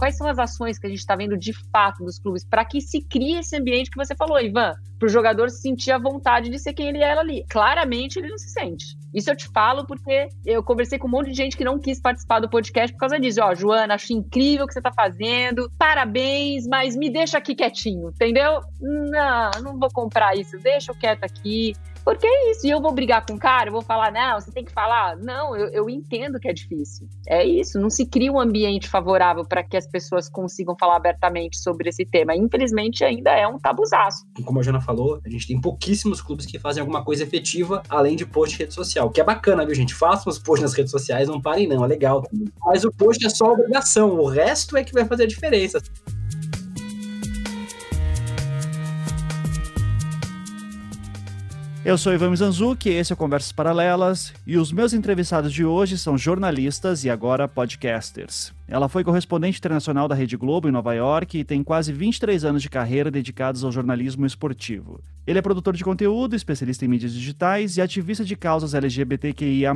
Quais são as ações que a gente está vendo de fato dos clubes para que se crie esse ambiente que você falou, Ivan? Para o jogador sentir a vontade de ser quem ele era ali. Claramente ele não se sente. Isso eu te falo porque eu conversei com um monte de gente que não quis participar do podcast por causa disso. Ó, Joana, acho incrível o que você está fazendo, parabéns, mas me deixa aqui quietinho, entendeu? Não, não vou comprar isso, deixa eu quieto aqui. Porque é isso. E eu vou brigar com o cara, eu vou falar, não, você tem que falar. Não, eu, eu entendo que é difícil. É isso. Não se cria um ambiente favorável para que as pessoas consigam falar abertamente sobre esse tema. Infelizmente, ainda é um tabuzaço. Como a Jana falou, a gente tem pouquíssimos clubes que fazem alguma coisa efetiva além de post de rede social. Que é bacana, viu, gente? Façam os posts nas redes sociais, não parem, não. É legal. Mas o post é só obrigação. O resto é que vai fazer a diferença. Eu sou Ivan Mizanzuki, esse é o Conversas Paralelas, e os meus entrevistados de hoje são jornalistas e agora podcasters. Ela foi correspondente internacional da Rede Globo em Nova York e tem quase 23 anos de carreira dedicados ao jornalismo esportivo. Ele é produtor de conteúdo, especialista em mídias digitais e ativista de causas LGBTQIA+,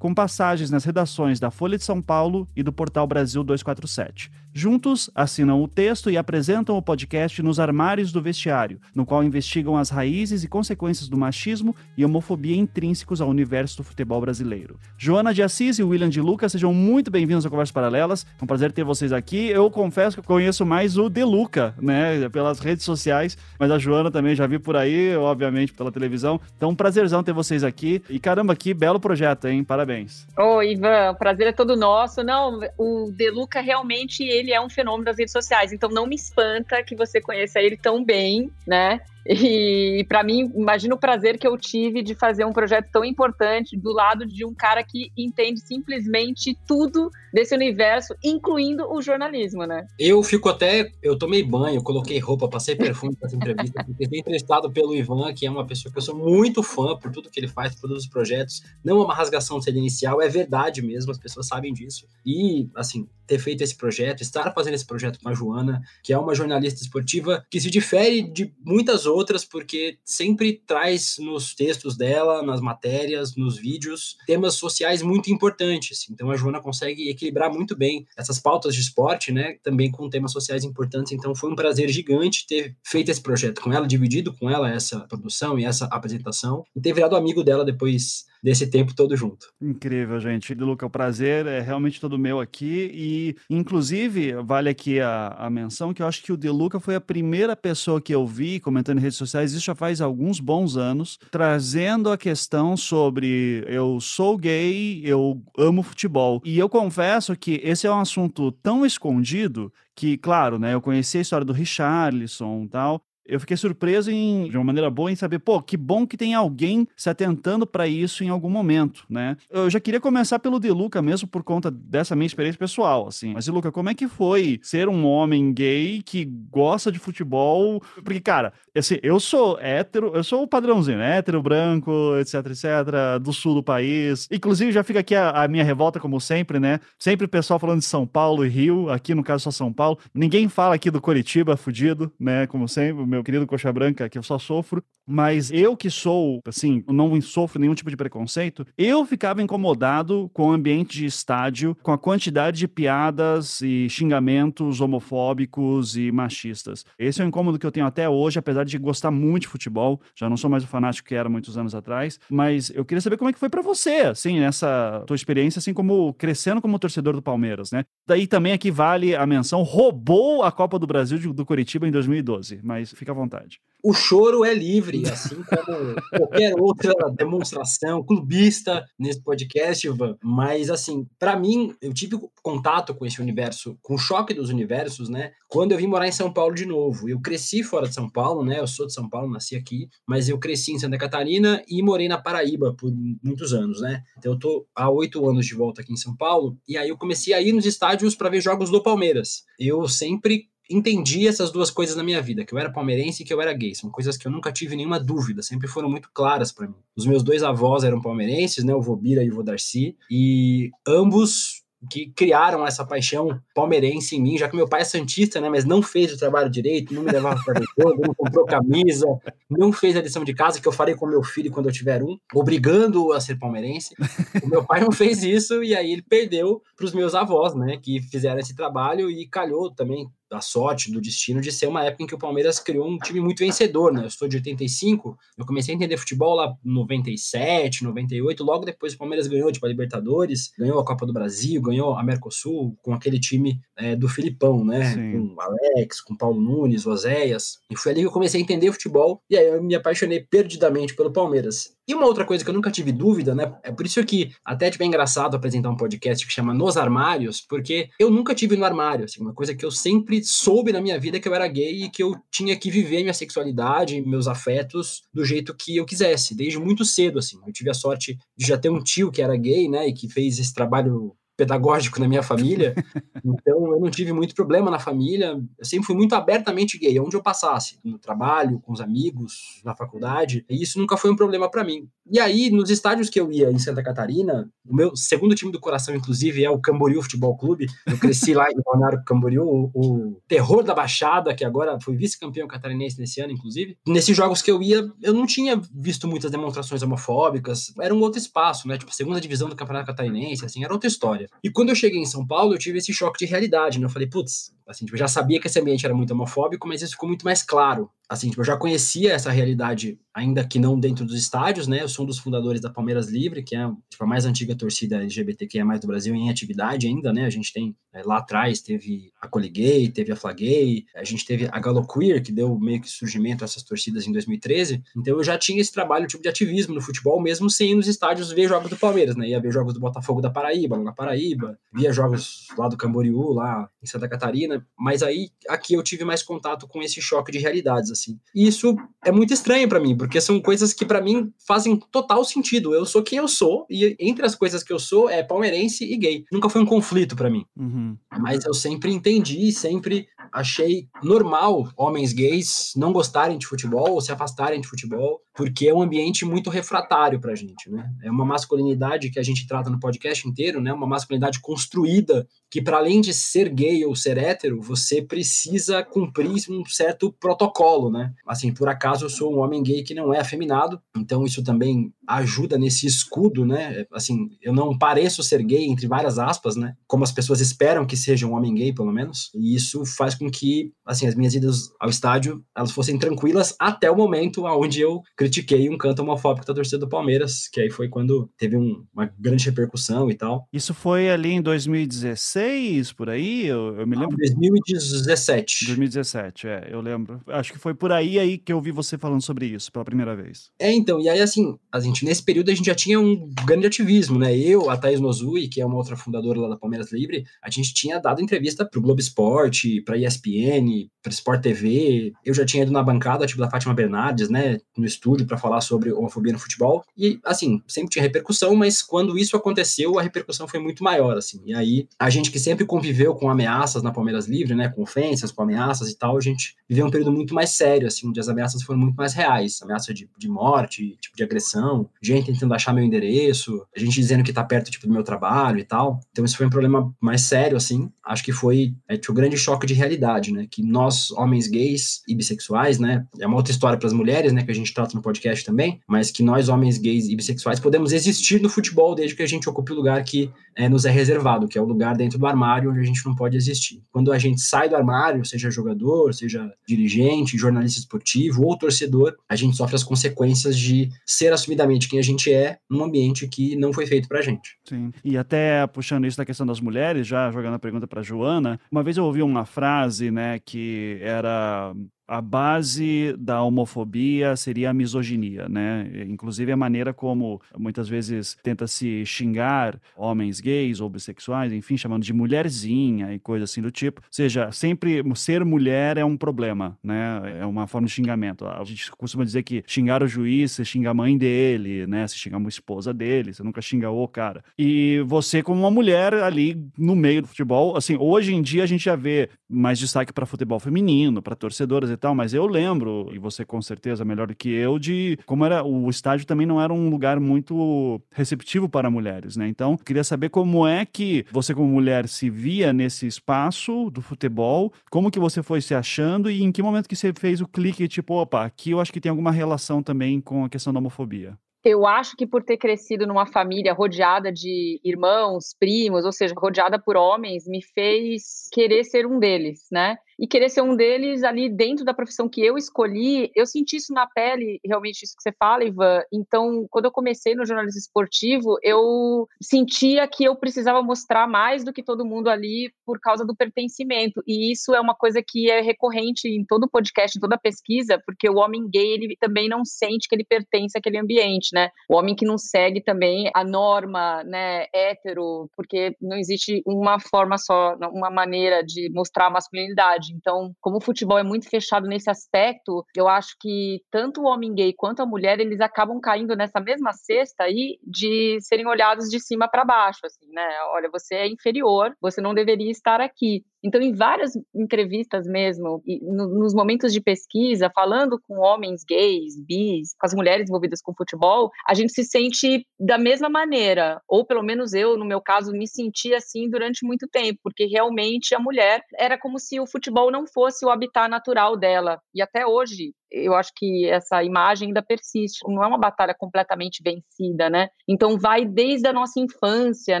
com passagens nas redações da Folha de São Paulo e do portal Brasil 247. Juntos, assinam o texto e apresentam o podcast Nos Armários do Vestiário, no qual investigam as raízes e consequências do machismo e homofobia intrínsecos ao universo do futebol brasileiro. Joana de Assis e William de Lucas, sejam muito bem-vindos ao Conversas Paralelas. É um prazer ter vocês aqui. Eu confesso que eu conheço mais o De Luca, né, pelas redes sociais, mas a Joana também já vi por aí, obviamente pela televisão. Então, um prazerzão ter vocês aqui. E caramba, que belo projeto, hein? Parabéns. Ô, Ivan, o prazer é todo nosso. Não, o De Luca realmente ele é um fenômeno das redes sociais, então não me espanta que você conheça ele tão bem, né? E, para mim, imagina o prazer que eu tive de fazer um projeto tão importante do lado de um cara que entende simplesmente tudo desse universo, incluindo o jornalismo, né? Eu fico até. Eu tomei banho, coloquei roupa, passei perfume para essa entrevista, porque fui entrevistado pelo Ivan, que é uma pessoa que eu sou muito fã por tudo que ele faz, por todos os projetos. Não é uma rasgação de inicial, é verdade mesmo, as pessoas sabem disso. E, assim, ter feito esse projeto, estar fazendo esse projeto com a Joana, que é uma jornalista esportiva que se difere de muitas outras, porque sempre traz nos textos dela, nas matérias, nos vídeos, temas sociais muito importantes. Então a Joana consegue equilibrar muito bem essas pautas de esporte, né, também com temas sociais importantes. Então foi um prazer gigante ter feito esse projeto com ela, dividido com ela essa produção e essa apresentação, e ter virado amigo dela depois desse tempo todo junto. Incrível, gente. Luca, o prazer é realmente todo meu aqui e, inclusive, vale aqui a, a menção que eu acho que o De Luca foi a primeira pessoa que eu vi comentando em redes sociais, isso já faz alguns bons anos, trazendo a questão sobre eu sou gay, eu amo futebol. E eu confesso que esse é um assunto tão escondido que, claro, né, eu conheci a história do Richarlison e tal, eu fiquei surpreso em, de uma maneira boa em saber, pô, que bom que tem alguém se atentando para isso em algum momento, né? Eu já queria começar pelo Deluca mesmo por conta dessa minha experiência pessoal, assim. Mas Deluca, como é que foi ser um homem gay que gosta de futebol? Porque, cara, assim, eu sou hétero, eu sou o padrãozinho, né? hétero, branco, etc, etc, do sul do país. Inclusive, já fica aqui a, a minha revolta, como sempre, né? Sempre o pessoal falando de São Paulo e Rio, aqui no caso só São Paulo. Ninguém fala aqui do Curitiba, fudido, né? Como sempre, meu querido Coxa Branca, que eu só sofro, mas eu que sou, assim, não sofro nenhum tipo de preconceito, eu ficava incomodado com o ambiente de estádio, com a quantidade de piadas e xingamentos homofóbicos e machistas. Esse é o incômodo que eu tenho até hoje, apesar de gostar muito de futebol, já não sou mais o fanático que era muitos anos atrás, mas eu queria saber como é que foi para você, assim, nessa tua experiência, assim, como crescendo como torcedor do Palmeiras, né? Daí também aqui vale a menção, roubou a Copa do Brasil do Curitiba em 2012, mas fica à vontade. O choro é livre, assim como qualquer outra demonstração clubista nesse podcast, Ivan. Mas, assim, para mim, eu tive contato com esse universo, com o choque dos universos, né? Quando eu vim morar em São Paulo de novo. Eu cresci fora de São Paulo, né? Eu sou de São Paulo, nasci aqui, mas eu cresci em Santa Catarina e morei na Paraíba por muitos anos, né? Então eu tô há oito anos de volta aqui em São Paulo e aí eu comecei a ir nos estádios para ver jogos do Palmeiras. Eu sempre entendi essas duas coisas na minha vida, que eu era palmeirense e que eu era gay. São coisas que eu nunca tive nenhuma dúvida, sempre foram muito claras para mim. Os meus dois avós eram palmeirenses, né, o Vobira e o Vodarci, e ambos que criaram essa paixão palmeirense em mim, já que meu pai é santista, né, mas não fez o trabalho direito, não me levava para jogo, não comprou camisa, não fez a lição de casa que eu farei com meu filho quando eu tiver um, obrigando a ser palmeirense. O meu pai não fez isso e aí ele perdeu para os meus avós, né, que fizeram esse trabalho e calhou também da sorte, do destino de ser uma época em que o Palmeiras criou um time muito vencedor, né? Eu sou de 85, eu comecei a entender futebol lá em 97, 98, logo depois o Palmeiras ganhou tipo a Libertadores, ganhou a Copa do Brasil, ganhou a Mercosul com aquele time é, do Filipão, né? Sim. Com Alex, com Paulo Nunes, Oséias. E foi ali que eu comecei a entender futebol e aí eu me apaixonei perdidamente pelo Palmeiras. E uma outra coisa que eu nunca tive dúvida, né? É por isso que até tipo, é engraçado apresentar um podcast que chama Nos Armários, porque eu nunca tive no armário, assim, uma coisa que eu sempre soube na minha vida que eu era gay e que eu tinha que viver minha sexualidade, meus afetos do jeito que eu quisesse, desde muito cedo, assim. Eu tive a sorte de já ter um tio que era gay, né, e que fez esse trabalho pedagógico na minha família, então eu não tive muito problema na família, eu sempre fui muito abertamente gay, onde eu passasse, no trabalho, com os amigos, na faculdade, e isso nunca foi um problema para mim. E aí, nos estádios que eu ia em Santa Catarina, o meu segundo time do coração, inclusive, é o Camboriú Futebol Clube, eu cresci lá em Balneário Camboriú, o, o terror da Baixada, que agora foi vice-campeão catarinense nesse ano, inclusive. Nesses jogos que eu ia, eu não tinha visto muitas demonstrações homofóbicas, era um outro espaço, né, tipo, segunda divisão do Campeonato Catarinense, assim, era outra história. E quando eu cheguei em São Paulo, eu tive esse choque de realidade, né? Eu falei, putz, assim, tipo, eu já sabia que esse ambiente era muito homofóbico, mas isso ficou muito mais claro assim, tipo, eu já conhecia essa realidade, ainda que não dentro dos estádios, né? Eu sou um dos fundadores da Palmeiras Livre, que é tipo, a mais antiga torcida LGBTQIA+, do Brasil em atividade ainda, né? A gente tem, é, lá atrás, teve a Coliguei, teve a Flaguei, a gente teve a Galo Queer, que deu meio que surgimento a essas torcidas em 2013. Então eu já tinha esse trabalho, tipo, de ativismo no futebol, mesmo sem ir nos estádios ver jogos do Palmeiras, né? Ia ver jogos do Botafogo da Paraíba, lá na Paraíba, via jogos lá do Camboriú, lá em Santa Catarina, mas aí, aqui eu tive mais contato com esse choque de realidades, assim. E isso é muito estranho para mim, porque são coisas que para mim fazem total sentido. Eu sou quem eu sou, e entre as coisas que eu sou é palmeirense e gay. Nunca foi um conflito para mim. Uhum. Mas eu sempre entendi, sempre achei normal homens gays não gostarem de futebol ou se afastarem de futebol, porque é um ambiente muito refratário pra gente, né? É uma masculinidade que a gente trata no podcast inteiro, né? Uma masculinidade construída que para além de ser gay ou ser hétero, você precisa cumprir um certo protocolo, né? Assim, por acaso eu sou um homem gay que não é afeminado, então isso também ajuda nesse escudo, né? Assim, eu não pareço ser gay entre várias aspas, né? Como as pessoas esperam que seja um homem gay, pelo menos. E isso faz com que, assim, as minhas idas ao estádio, elas fossem tranquilas até o momento onde eu critiquei um canto homofóbico da torcida do Palmeiras, que aí foi quando teve um, uma grande repercussão e tal. Isso foi ali em 2016 2016, por aí, eu, eu me lembro. 2017. 2017, é, eu lembro. Acho que foi por aí aí que eu vi você falando sobre isso pela primeira vez. É, então, e aí assim, a nesse período a gente já tinha um grande ativismo, né? Eu, a Thaís Nozui, que é uma outra fundadora lá da Palmeiras Livre, a gente tinha dado entrevista pro Globo Esporte, pra ESPN, pra Sport TV. Eu já tinha ido na bancada, tipo, da Fátima Bernardes, né? No estúdio para falar sobre homofobia no futebol. E, assim, sempre tinha repercussão, mas quando isso aconteceu, a repercussão foi muito maior, assim. E aí, a gente que sempre conviveu com ameaças na Palmeiras Livre, né, com ofensas, com ameaças e tal, a gente viveu um período muito mais sério, assim, onde as ameaças foram muito mais reais, ameaça de, de morte, tipo de agressão, gente tentando achar meu endereço, gente dizendo que tá perto, tipo, do meu trabalho e tal. Então isso foi um problema mais sério, assim. Acho que foi é, um grande choque de realidade, né, que nós, homens gays e bissexuais, né, é uma outra história para as mulheres, né, que a gente trata no podcast também, mas que nós, homens gays e bissexuais, podemos existir no futebol desde que a gente ocupe o lugar que é, nos é reservado, que é o lugar dentro do armário onde a gente não pode existir. Quando a gente sai do armário, seja jogador, seja dirigente, jornalista esportivo ou torcedor, a gente sofre as consequências de ser assumidamente quem a gente é num ambiente que não foi feito pra gente. Sim. E até puxando isso da questão das mulheres, já jogando a pergunta para Joana, uma vez eu ouvi uma frase, né, que era a base da homofobia seria a misoginia, né? Inclusive a maneira como muitas vezes tenta se xingar homens gays ou bissexuais, enfim, chamando de mulherzinha e coisa assim do tipo. Ou seja, sempre ser mulher é um problema, né? É uma forma de xingamento. A gente costuma dizer que xingar o juiz, você xinga a mãe dele, né? Você xinga a esposa dele, você nunca xinga o cara. E você como uma mulher ali no meio do futebol, assim, hoje em dia a gente já vê mais destaque para futebol feminino, para torcedoras, e tal, mas eu lembro, e você com certeza melhor do que eu, de como era o estádio também não era um lugar muito receptivo para mulheres, né? Então, queria saber como é que você como mulher se via nesse espaço do futebol, como que você foi se achando e em que momento que você fez o clique, tipo, opa, aqui eu acho que tem alguma relação também com a questão da homofobia. Eu acho que por ter crescido numa família rodeada de irmãos, primos, ou seja, rodeada por homens, me fez querer ser um deles, né? E querer ser um deles ali dentro da profissão que eu escolhi, eu senti isso na pele, realmente isso que você fala, Ivan. Então, quando eu comecei no jornalismo esportivo, eu sentia que eu precisava mostrar mais do que todo mundo ali por causa do pertencimento. E isso é uma coisa que é recorrente em todo podcast, em toda pesquisa, porque o homem gay, ele também não sente que ele pertence àquele ambiente, né? O homem que não segue também a norma, né, hétero, porque não existe uma forma só, uma maneira de mostrar a masculinidade comunidade. Então, como o futebol é muito fechado nesse aspecto, eu acho que tanto o homem gay quanto a mulher, eles acabam caindo nessa mesma cesta aí de serem olhados de cima para baixo, assim, né? Olha, você é inferior, você não deveria estar aqui. Então, em várias entrevistas mesmo, nos momentos de pesquisa, falando com homens gays, bis, com as mulheres envolvidas com futebol, a gente se sente da mesma maneira, ou pelo menos eu, no meu caso, me senti assim durante muito tempo, porque realmente a mulher era como se o futebol não fosse o habitat natural dela. E até hoje, eu acho que essa imagem ainda persiste. Não é uma batalha completamente vencida, né? Então vai desde a nossa infância,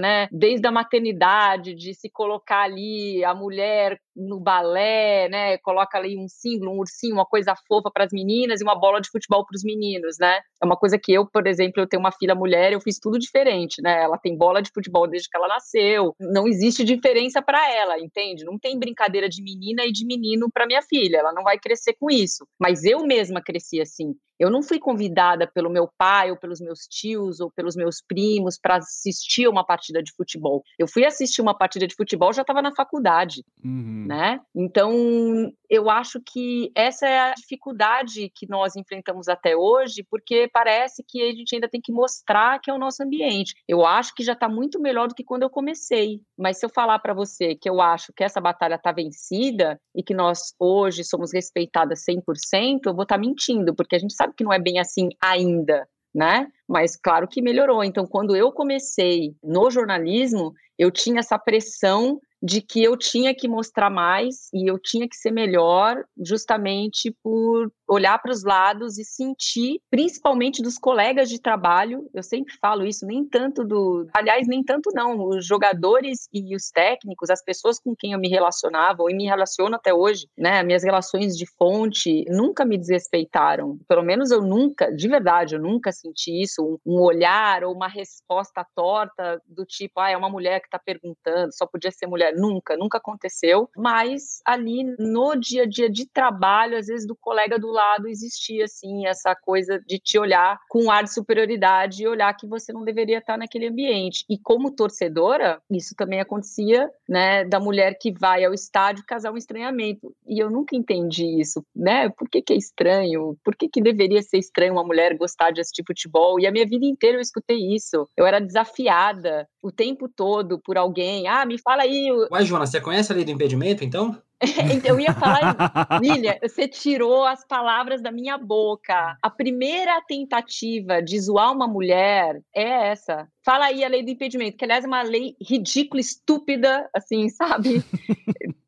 né? Desde a maternidade, de se colocar ali a mulher no balé, né? Coloca ali um símbolo, um ursinho, uma coisa fofa para as meninas e uma bola de futebol para os meninos, né? É uma coisa que eu, por exemplo, eu tenho uma filha mulher, eu fiz tudo diferente, né? Ela tem bola de futebol desde que ela nasceu. Não existe diferença para ela, entende? Não tem brincadeira de menina e de menino para minha filha. Ela não vai crescer com isso. Mas eu mesma cresci assim. Eu não fui convidada pelo meu pai, ou pelos meus tios, ou pelos meus primos para assistir uma partida de futebol. Eu fui assistir uma partida de futebol, já estava na faculdade, uhum. né? Então, eu acho que essa é a dificuldade que nós enfrentamos até hoje, porque parece que a gente ainda tem que mostrar que é o nosso ambiente. Eu acho que já está muito melhor do que quando eu comecei. Mas se eu falar para você que eu acho que essa batalha está vencida e que nós hoje somos respeitadas 100%, eu vou estar tá mentindo, porque a gente sabe sabe que não é bem assim ainda, né? Mas claro que melhorou. Então, quando eu comecei no jornalismo, eu tinha essa pressão de que eu tinha que mostrar mais e eu tinha que ser melhor, justamente por olhar para os lados e sentir, principalmente dos colegas de trabalho. Eu sempre falo isso, nem tanto do, aliás, nem tanto não, os jogadores e os técnicos, as pessoas com quem eu me relacionava e me relaciono até hoje, né? Minhas relações de fonte nunca me desrespeitaram. Pelo menos eu nunca, de verdade, eu nunca senti isso, um, um olhar ou uma resposta torta do tipo, ah, é uma mulher que está perguntando, só podia ser mulher. Nunca, nunca aconteceu. Mas ali no dia a dia de trabalho, às vezes do colega do lado existia assim essa coisa de te olhar com um ar de superioridade e olhar que você não deveria estar naquele ambiente. E como torcedora, isso também acontecia, né, da mulher que vai ao estádio casar um estranhamento. E eu nunca entendi isso, né? Por que, que é estranho? Por que, que deveria ser estranho uma mulher gostar de assistir futebol? E a minha vida inteira eu escutei isso. Eu era desafiada o tempo todo por alguém. Ah, me fala aí. Mas, Jonas, você conhece a lei do impedimento, então? eu ia falar, Lilia, você tirou as palavras da minha boca. A primeira tentativa de zoar uma mulher é essa. Fala aí a lei do impedimento, que aliás é uma lei ridícula, estúpida, assim, sabe?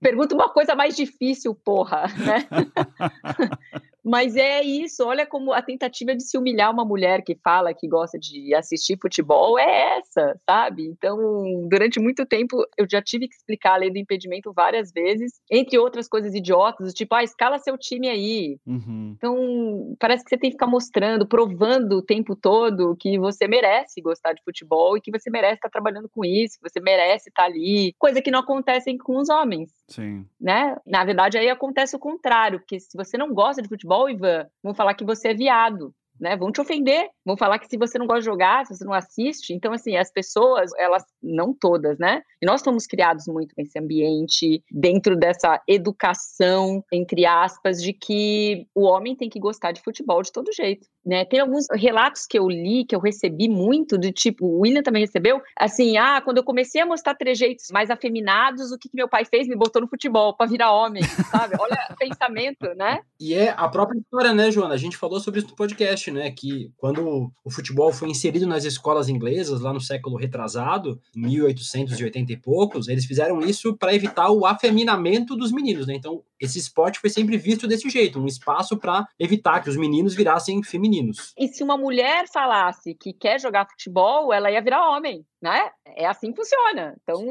Pergunta uma coisa mais difícil, porra, né? Mas é isso, olha como a tentativa de se humilhar uma mulher que fala que gosta de assistir futebol é essa, sabe? Então, durante muito tempo, eu já tive que explicar a lei do impedimento várias vezes, entre outras coisas idiotas, tipo, ah, escala seu time aí. Uhum. Então, parece que você tem que ficar mostrando, provando o tempo todo que você merece gostar de futebol e que você merece estar trabalhando com isso, que você merece estar ali, coisa que não acontece com os homens. Sim. Né? Na verdade, aí acontece o contrário, porque se você não gosta de futebol, Ivan, vão falar que você é viado. Né? Vão te ofender, vão falar que se você não gosta de jogar, se você não assiste. Então, assim, as pessoas, elas, não todas, né? E nós fomos criados muito nesse ambiente, dentro dessa educação, entre aspas, de que o homem tem que gostar de futebol de todo jeito. Né? Tem alguns relatos que eu li, que eu recebi muito, de tipo, o William também recebeu, assim, ah, quando eu comecei a mostrar trejeitos mais afeminados, o que, que meu pai fez? Me botou no futebol para virar homem, sabe? Olha pensamento, né? E é a própria história, né, Joana? A gente falou sobre isso no podcast, né? Que quando o futebol foi inserido nas escolas inglesas, lá no século retrasado, 1880 e poucos, eles fizeram isso para evitar o afeminamento dos meninos, né? Então, esse esporte foi sempre visto desse jeito, um espaço para evitar que os meninos virassem femininos. E se uma mulher falasse que quer jogar futebol, ela ia virar homem, né? É assim que funciona. Então,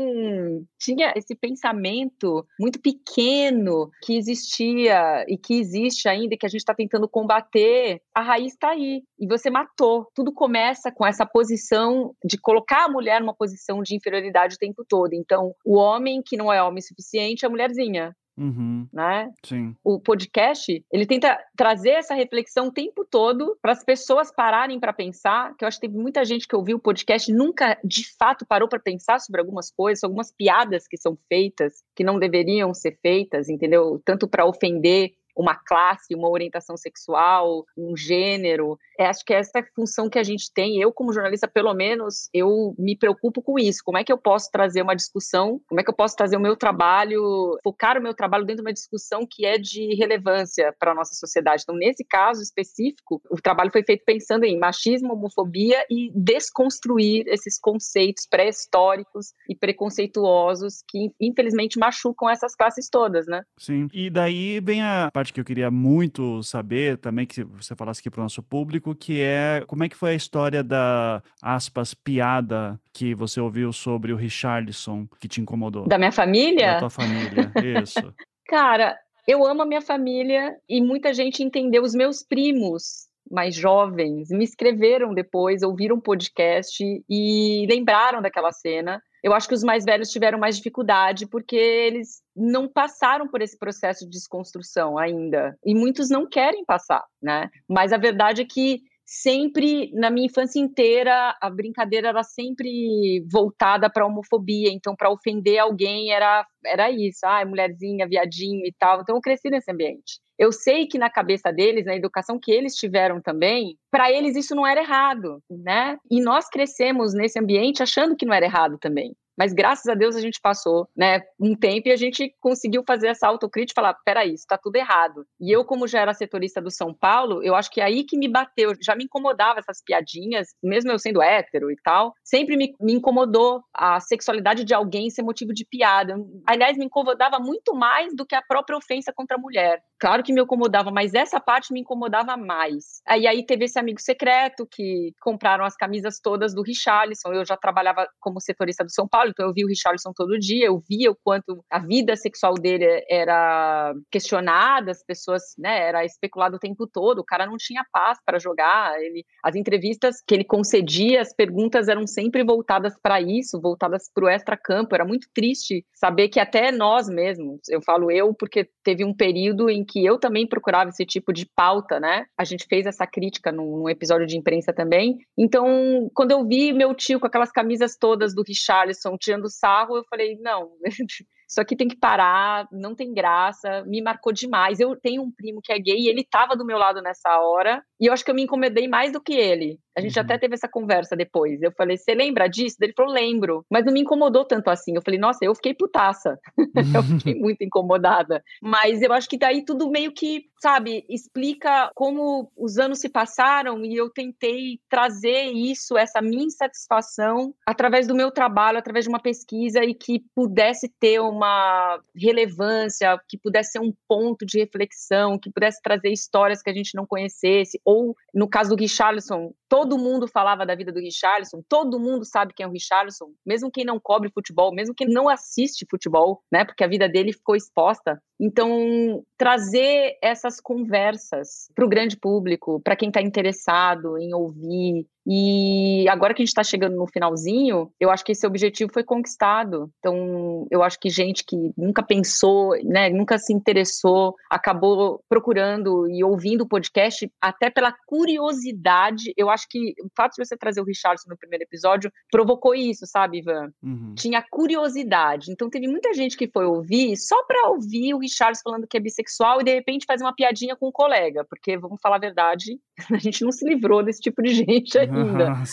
tinha esse pensamento muito pequeno que existia e que existe ainda, e que a gente está tentando combater. A raiz está aí. E você matou. Tudo começa com essa posição de colocar a mulher numa posição de inferioridade o tempo todo. Então, o homem que não é homem suficiente é a mulherzinha. Uhum. Né? Sim. O podcast, ele tenta trazer essa reflexão o tempo todo para as pessoas pararem para pensar, que eu acho que teve muita gente que ouviu o podcast nunca de fato parou para pensar sobre algumas coisas, algumas piadas que são feitas que não deveriam ser feitas, entendeu? Tanto para ofender uma classe, uma orientação sexual, um gênero. É, acho que é essa função que a gente tem. Eu, como jornalista, pelo menos, eu me preocupo com isso. Como é que eu posso trazer uma discussão? Como é que eu posso trazer o meu trabalho, focar o meu trabalho dentro de uma discussão que é de relevância para a nossa sociedade? Então, nesse caso específico, o trabalho foi feito pensando em machismo, homofobia e desconstruir esses conceitos pré-históricos e preconceituosos que, infelizmente, machucam essas classes todas, né? Sim. E daí vem a parte que eu queria muito saber também, que você falasse aqui para o nosso público, que é como é que foi a história da, aspas, piada que você ouviu sobre o Richarlison, que te incomodou? Da minha família? Da tua família, isso. Cara, eu amo a minha família e muita gente entendeu. Os meus primos mais jovens me escreveram depois, ouviram o podcast e lembraram daquela cena. Eu acho que os mais velhos tiveram mais dificuldade porque eles não passaram por esse processo de desconstrução ainda. E muitos não querem passar, né? Mas a verdade é que sempre, na minha infância inteira, a brincadeira era sempre voltada para homofobia. Então, para ofender alguém era, era isso. Ah, mulherzinha, viadinho e tal. Então, eu cresci nesse ambiente. Eu sei que na cabeça deles, na educação que eles tiveram também, para eles isso não era errado, né? E nós crescemos nesse ambiente achando que não era errado também. Mas graças a Deus a gente passou, né, um tempo e a gente conseguiu fazer essa autocrítica e falar, peraí, isso tá tudo errado. E eu, como já era setorista do São Paulo, eu acho que é aí que me bateu, já me incomodava essas piadinhas, mesmo eu sendo hétero e tal, sempre me, me incomodou a sexualidade de alguém ser motivo de piada. Aliás, me incomodava muito mais do que a própria ofensa contra a mulher. Claro que me incomodava, mas essa parte me incomodava mais. Aí aí teve esse amigo secreto que compraram as camisas todas do Richarlison. Eu já trabalhava como setorista do São Paulo, então eu via o Richarlison todo dia, eu via o quanto a vida sexual dele era questionada, as pessoas, né, era especulado o tempo todo, o cara não tinha paz para jogar, ele, as entrevistas que ele concedia, as perguntas eram sempre voltadas para isso, voltadas para o extra-campo, era muito triste saber que até nós mesmos, eu falo eu porque teve um período em que eu também procurava esse tipo de pauta, né? A gente fez essa crítica num, num episódio de imprensa também. Então, quando eu vi meu tio com aquelas camisas todas do Richarlison tirando sarro, eu falei, não, isso aqui tem que parar, não tem graça, me marcou demais. Eu tenho um primo que é gay e ele estava do meu lado nessa hora, e eu acho que eu me incomodei mais do que ele. A gente uhum. até teve essa conversa depois. Eu falei, você lembra disso? Ele falou, lembro. Mas não me incomodou tanto assim. Eu falei, nossa, eu fiquei putaça. eu fiquei muito incomodada. Mas eu acho que daí tudo meio que, sabe, explica como os anos se passaram e eu tentei trazer isso, essa minha insatisfação, através do meu trabalho, através de uma pesquisa e que pudesse ter uma relevância, que pudesse ser um ponto de reflexão, que pudesse trazer histórias que a gente não conhecesse. Ou, no caso do Richarlison, todo mundo falava da vida do Richarlison, todo mundo sabe quem é o Richarlison, mesmo quem não cobre futebol, mesmo quem não assiste futebol, né? Porque a vida dele ficou exposta. Então, trazer essas conversas para o grande público, para quem está interessado em ouvir, E agora que a gente está chegando no finalzinho, eu acho que esse objetivo foi conquistado. Então, eu acho que gente que nunca pensou, né, nunca se interessou, acabou procurando e ouvindo o podcast até pela curiosidade. Eu acho que o fato de você trazer o Richardson no primeiro episódio provocou isso, sabe, Ivan? Uhum. Tinha curiosidade. Então, teve muita gente que foi ouvir só para ouvir o Richardson falando que é bissexual e de repente fazer uma piadinha com um colega, porque vamos falar a verdade, a gente não se livrou desse tipo de gente ainda. Ah,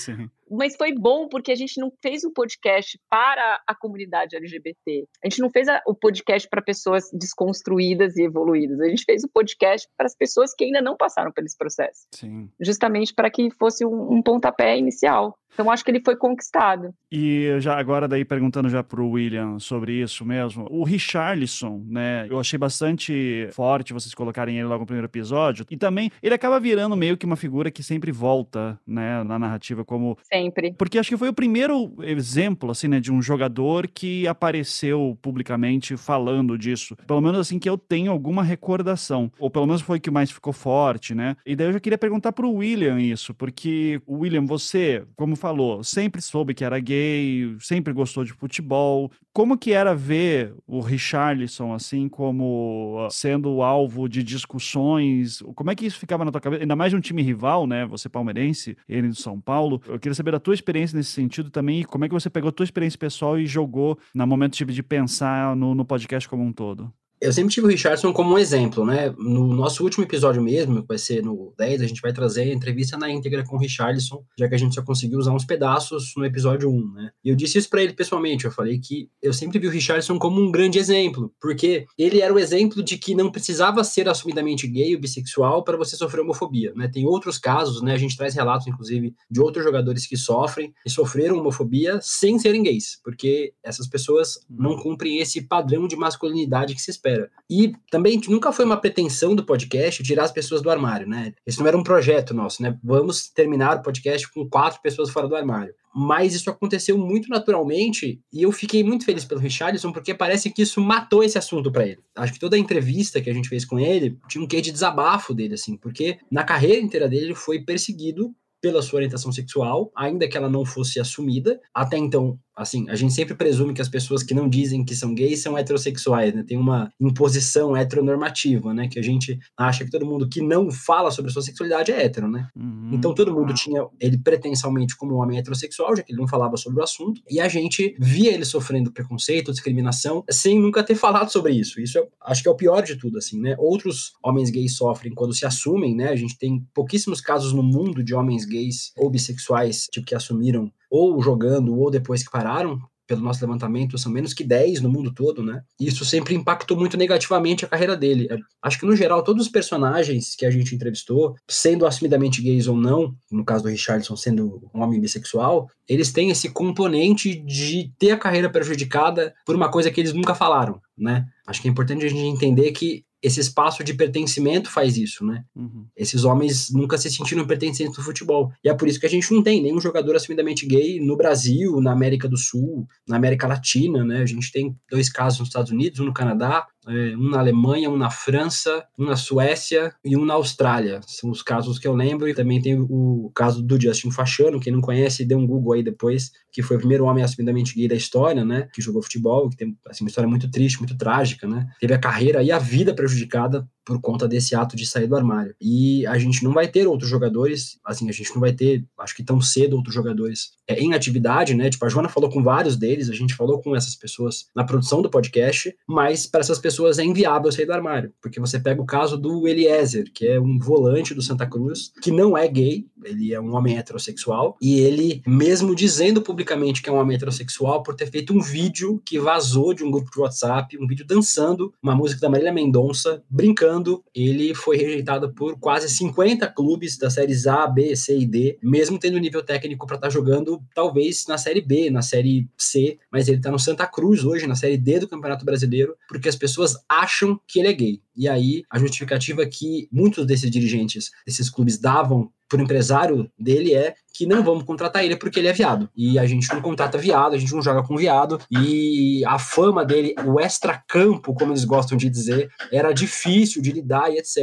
Mas foi bom porque a gente não fez o um podcast para a comunidade LGBT. A gente não fez a, o podcast para pessoas desconstruídas e evoluídas. A gente fez o podcast para as pessoas que ainda não passaram por esse processo. Sim. Justamente para que fosse um, um pontapé inicial. Então acho que ele foi conquistado. E já agora daí perguntando já para o William sobre isso mesmo, o Richarlison, né? Eu achei bastante forte vocês colocarem ele logo no primeiro episódio. E também ele acaba virando meio que uma figura que sempre volta, né, na narrativa como sempre. Porque acho que foi o primeiro exemplo assim, né, de um jogador que apareceu publicamente falando disso. Pelo menos assim que eu tenho alguma recordação, ou pelo menos foi o que mais ficou forte, né? E daí eu já queria perguntar para o William isso, porque William, você, como falou, sempre soube que era gay, sempre gostou de futebol. Como que era ver o Richarlison assim como ah, sendo alvo de discussões? Como é que isso ficava na tua cabeça? Ainda mais de um time rival, né? Você palmeirense, ele do São Paulo. Eu queria saber da tua experiência nesse sentido também e como é que você pegou a tua experiência pessoal e jogou no momento tipo, de pensar no, no podcast como um todo eu sempre tive o Richardson como um exemplo, né? No nosso último episódio mesmo, que vai ser no 10, a gente vai trazer a entrevista na íntegra com o Richardson, já que a gente só conseguiu usar uns pedaços no episódio 1, né? E eu disse isso para ele pessoalmente, eu falei que eu sempre vi o Richardson como um grande exemplo, porque ele era o exemplo de que não precisava ser assumidamente gay ou bissexual para você sofrer homofobia, né? Tem outros casos, né? A gente traz relatos, inclusive, de outros jogadores que sofrem e sofreram homofobia sem serem gays, porque essas pessoas não cumprem esse padrão de masculinidade que se espera espera. E também nunca foi uma pretensão do podcast tirar as pessoas do armário, né? Esse não era um projeto nosso, né? Vamos terminar o podcast com quatro pessoas fora do armário. Mas isso aconteceu muito naturalmente e eu fiquei muito feliz pelo Richardson porque parece que isso matou esse assunto para ele. Acho que toda a entrevista que a gente fez com ele tinha um quê de desabafo dele, assim, porque na carreira inteira dele ele foi perseguido pela sua orientação sexual, ainda que ela não fosse assumida. Até então, assim, a gente sempre presume que as pessoas que não dizem que são gays são heterossexuais, né? Tem uma imposição heteronormativa, né? Que a gente acha que todo mundo que não fala sobre a sua sexualidade é hétero, né? Uhum. Então todo mundo tinha ele pretensamente como um homem heterossexual, já que ele não falava sobre o assunto, e a gente via ele sofrendo preconceito, discriminação, sem nunca ter falado sobre isso. Isso é, acho que é o pior de tudo, assim, né? Outros homens gays sofrem quando se assumem, né? A gente tem pouquíssimos casos no mundo de homens gays ou bissexuais, tipo, que assumiram ou jogando ou depois que pararam, pelo nosso levantamento, são menos que 10 no mundo todo, né? E isso sempre impactou muito negativamente a carreira dele. Acho que, no geral, todos os personagens que a gente entrevistou, sendo assumidamente gays ou não, no caso do Richardson sendo um homem bissexual, eles têm esse componente de ter a carreira prejudicada por uma coisa que eles nunca falaram, né? Acho que é importante a gente entender que esse espaço de pertencimento faz isso, né? Uhum. Esses homens nunca se sentiram pertencentes do futebol. E é por isso que a gente não tem nenhum jogador assumidamente gay no Brasil, na América do Sul, na América Latina, né? A gente tem dois casos nos Estados Unidos, um no Canadá, é, um na Alemanha, um na França, um na Suécia e um na Austrália. São os casos que eu lembro. E também tem o caso do Justin Fachano, quem não conhece, dê um Google aí depois, que foi o primeiro homem assumidamente gay da história, né? Que jogou futebol, que tem assim, uma história muito triste, muito trágica, né? Teve a carreira e a vida prejudicada por conta desse ato de sair do armário. E a gente não vai ter outros jogadores, assim, a gente não vai ter, acho que tão cedo, outros jogadores é, em atividade, né? Tipo, a Joana falou com vários deles, a gente falou com essas pessoas na produção do podcast, mas para essas pessoas é inviável sair do armário, porque você pega o caso do Eliezer, que é um volante do Santa Cruz, que não é gay, ele é um homem heterossexual, e ele, mesmo dizendo publicamente que é um homem heterossexual, por ter feito um vídeo que vazou de um grupo de WhatsApp, um vídeo dançando uma música da Marília Mendonça, brincando, ele foi rejeitado por quase 50 clubes das séries A, B, C e D, mesmo tendo nível técnico para estar tá jogando, talvez na série B, na série C, mas ele está no Santa Cruz hoje, na série D do Campeonato Brasileiro, porque as pessoas acham que ele é gay. E aí a justificativa que muitos desses dirigentes desses clubes davam pro empresário dele é que não vamos contratar ele porque ele é viado. E a gente não contrata viado, a gente não joga com viado. E a fama dele, o extra-campo, como eles gostam de dizer, era difícil de lidar e etc.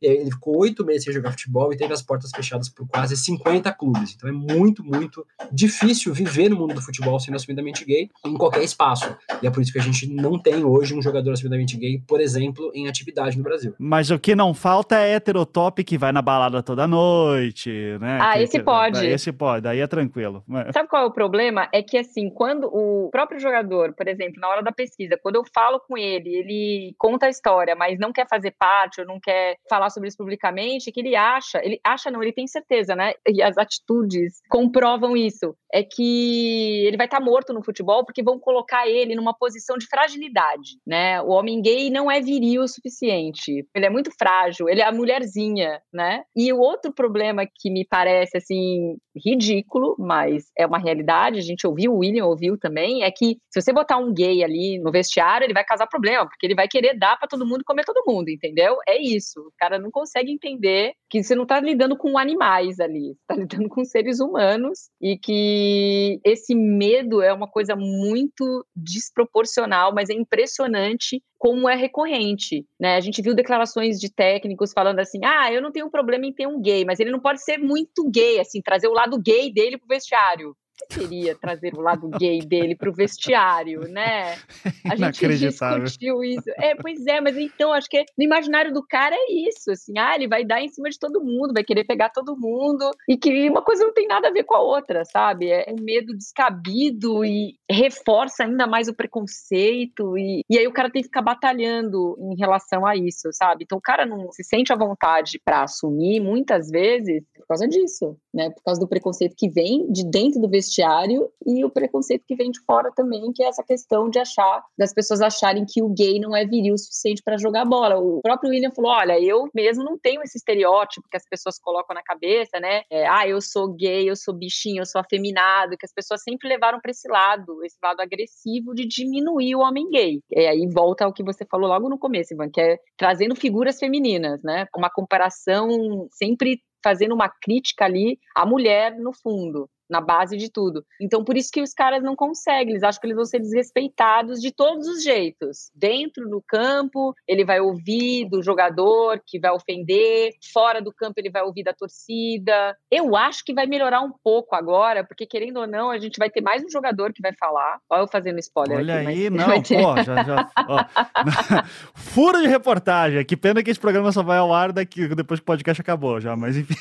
E aí ele ficou oito meses sem jogar futebol e teve as portas fechadas por quase 50 clubes. Então é muito, muito difícil viver no mundo do futebol sendo assumidamente gay em qualquer espaço. E é por isso que a gente não tem hoje um jogador assumidamente gay, por exemplo, em atividade no Brasil. Mas o que não falta é heterotop que vai na balada toda noite, né? Ah, Que- esse que- pode. Esse pode, aí é tranquilo. Mas- Sabe qual é o problema? É que, assim, quando o próprio jogador, por exemplo, na hora da pesquisa, quando eu falo com ele, ele conta a história, mas não quer fazer parte ou não quer falar sobre isso publicamente, que ele acha, ele acha não, ele tem certeza, né? E as atitudes comprovam isso. É que ele vai estar morto no futebol porque vão colocar ele numa posição de fragilidade, né? O homem gay não é viril o suficiente. Ele é muito frágil, ele é a mulherzinha, né? E o outro problema que me parece, assim, ridículo, mas é uma realidade, a gente ouviu, o William ouviu também, é que se você botar um gay ali no vestiário, ele vai causar problema, porque ele vai querer dar para todo mundo comer todo mundo, entendeu? É isso. O cara não consegue entender que você não tá lidando com animais ali, você tá lidando com seres humanos e que esse medo é uma coisa muito desproporcional, mas é impressionante como é recorrente, né? A gente viu declarações de técnicos falando assim: "Ah, eu não tenho problema em ter um gay, mas ele não pode ser muito gay, assim, trazer o lado gay dele pro vestiário". O que seria trazer o lado gay dele pro vestiário, né? A gente discutiu isso. É, pois é, mas então acho que no imaginário do cara é isso, assim, ah, ele vai dar em cima de todo mundo, vai querer pegar todo mundo, e que uma coisa não tem nada a ver com a outra, sabe? É um medo descabido e reforça ainda mais o preconceito, e, e aí o cara tem que ficar batalhando em relação a isso, sabe? Então o cara não se sente à vontade para assumir muitas vezes por causa disso, né? Por causa do preconceito que vem de dentro do vestiário e o preconceito que vem de fora também, que é essa questão de achar, das pessoas acharem que o gay não é viril o suficiente para jogar bola. O próprio William falou: olha, eu mesmo não tenho esse estereótipo que as pessoas colocam na cabeça, né? É, ah, eu sou gay, eu sou bichinho, eu sou afeminado, que as pessoas sempre levaram para esse lado, esse lado agressivo de diminuir o homem gay. E aí volta ao que você falou logo no começo, Ivan, que é trazendo figuras femininas, né? Uma comparação sempre fazendo uma crítica ali à mulher no fundo na base de tudo. Então, por isso que os caras não conseguem, eles acham que eles vão ser desrespeitados de todos os jeitos. Dentro do campo, ele vai ouvir do jogador que vai ofender, fora do campo, ele vai ouvir da torcida. Eu acho que vai melhorar um pouco agora, porque querendo ou não, a gente vai ter mais um jogador que vai falar. Olha eu fazendo spoiler Olha aqui, aí, não, vai ter- pô, já, já. Furo de reportagem. Que pena que esse programa só vai ao ar daqui, depois que o podcast acabou já, mas enfim.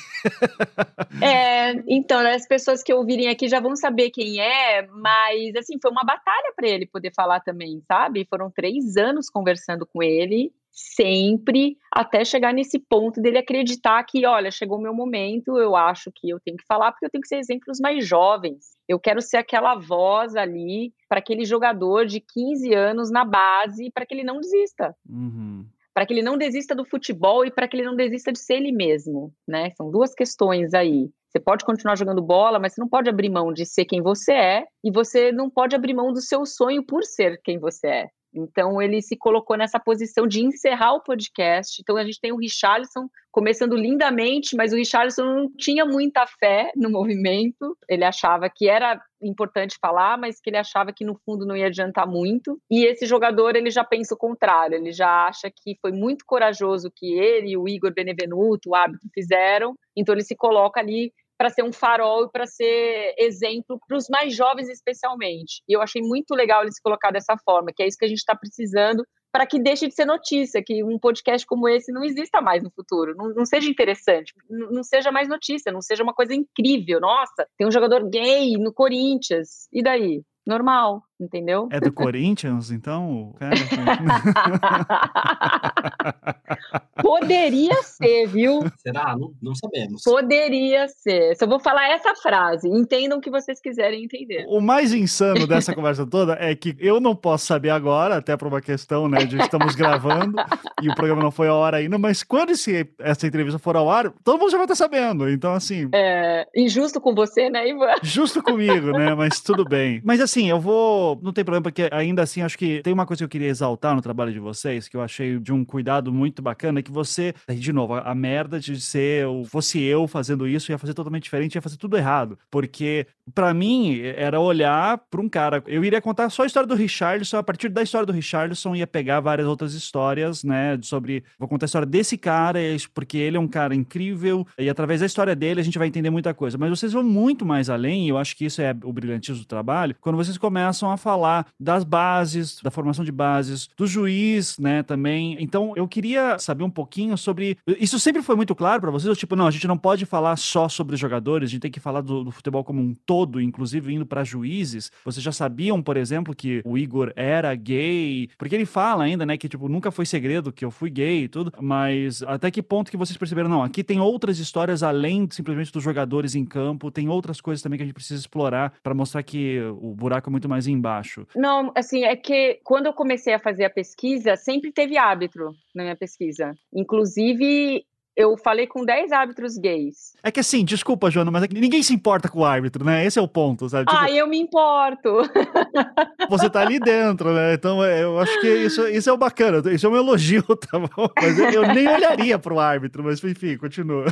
É, então, né, as pessoas que ouvirem aqui já vão saber quem é, mas assim, foi uma batalha para ele poder falar também, sabe? Foram três anos conversando com ele, sempre, até chegar nesse ponto dele acreditar que, olha, chegou o meu momento, eu acho que eu tenho que falar, porque eu tenho que ser exemplo dos mais jovens. Eu quero ser aquela voz ali para aquele jogador de 15 anos na base, para que ele não desista Uhum. para que ele não desista do futebol e para que ele não desista de ser ele mesmo, né? São duas questões aí. Você pode continuar jogando bola, mas você não pode abrir mão de ser quem você é e você não pode abrir mão do seu sonho por ser quem você é. Então ele se colocou nessa posição de encerrar o podcast. Então a gente tem o Richarlison começando lindamente, mas o Richarlison não tinha muita fé no movimento. Ele achava que era importante falar, mas que ele achava que no fundo não ia adiantar muito. E esse jogador, ele já pensa o contrário, ele já acha que foi muito corajoso que ele e o Igor Benevenuto, o árbitro, fizeram. Então ele se coloca ali para ser um farol e para ser exemplo para os mais jovens especialmente. E eu achei muito legal ele se colocar dessa forma, que é isso que a gente está precisando para que deixe de ser notícia, que um podcast como esse não exista mais no futuro, não, não seja interessante, não, não seja mais notícia, não seja uma coisa incrível. Nossa, tem um jogador gay no Corinthians, e daí? Normal, entendeu? É do Corinthians, então? Poderia ser, viu? Será? Não, não sabemos. Poderia ser. Só vou falar essa frase. Entendam o que vocês quiserem entender. O mais insano dessa conversa toda é que eu não posso saber agora, até por uma questão, né, de estamos gravando e o programa não foi a hora ainda, mas quando esse, essa entrevista for ao ar, todo mundo já vai estar sabendo. Então, assim. É injusto com você, né, Ivan? Justo comigo, né? Mas tudo bem. Mas assim, eu vou. Não tem problema, porque ainda assim, acho que tem uma coisa que eu queria exaltar no trabalho de vocês, que eu achei de um cuidado muito bacana, que você. De novo, a, a merda de ser. Fosse eu fazendo isso, ia fazer totalmente diferente, ia fazer tudo errado. Porque, para mim, era olhar para um cara. Eu iria contar só a história do Richardson, a partir da história do Richardson, ia pegar várias outras histórias, né? Sobre. Vou contar a história desse cara, porque ele é um cara incrível, e através da história dele a gente vai entender muita coisa. Mas vocês vão muito mais além, e eu acho que isso é o brilhantismo do trabalho, quando vocês começam a falar das bases, da formação de bases, do juiz, né, também. Então, eu queria saber um pouquinho sobre. Isso sempre foi muito claro para vocês? Tipo, não, a gente não pode falar só sobre jogadores, a gente tem que falar do, do futebol como um todo, inclusive indo para juízes. Vocês já sabiam, por exemplo, que o Igor era gay? Porque ele fala ainda, né, que tipo, nunca foi segredo que eu fui gay e tudo, mas até que ponto que vocês perceberam? Não, aqui tem outras histórias além simplesmente dos jogadores em campo, tem outras coisas também que a gente precisa explorar para mostrar que o buraco é muito mais embaixo. Não, assim, é que quando eu comecei a fazer a pesquisa, sempre teve árbitro na minha pesquisa. Inclusive, eu falei com 10 árbitros gays. É que assim, desculpa, Joana, mas é ninguém se importa com o árbitro, né? Esse é o ponto, sabe? Tipo, ah, eu me importo. Você tá ali dentro, né? Então é, eu acho que isso, isso é o bacana, isso é um elogio, tá bom? Mas eu nem olharia pro árbitro, mas enfim, continua.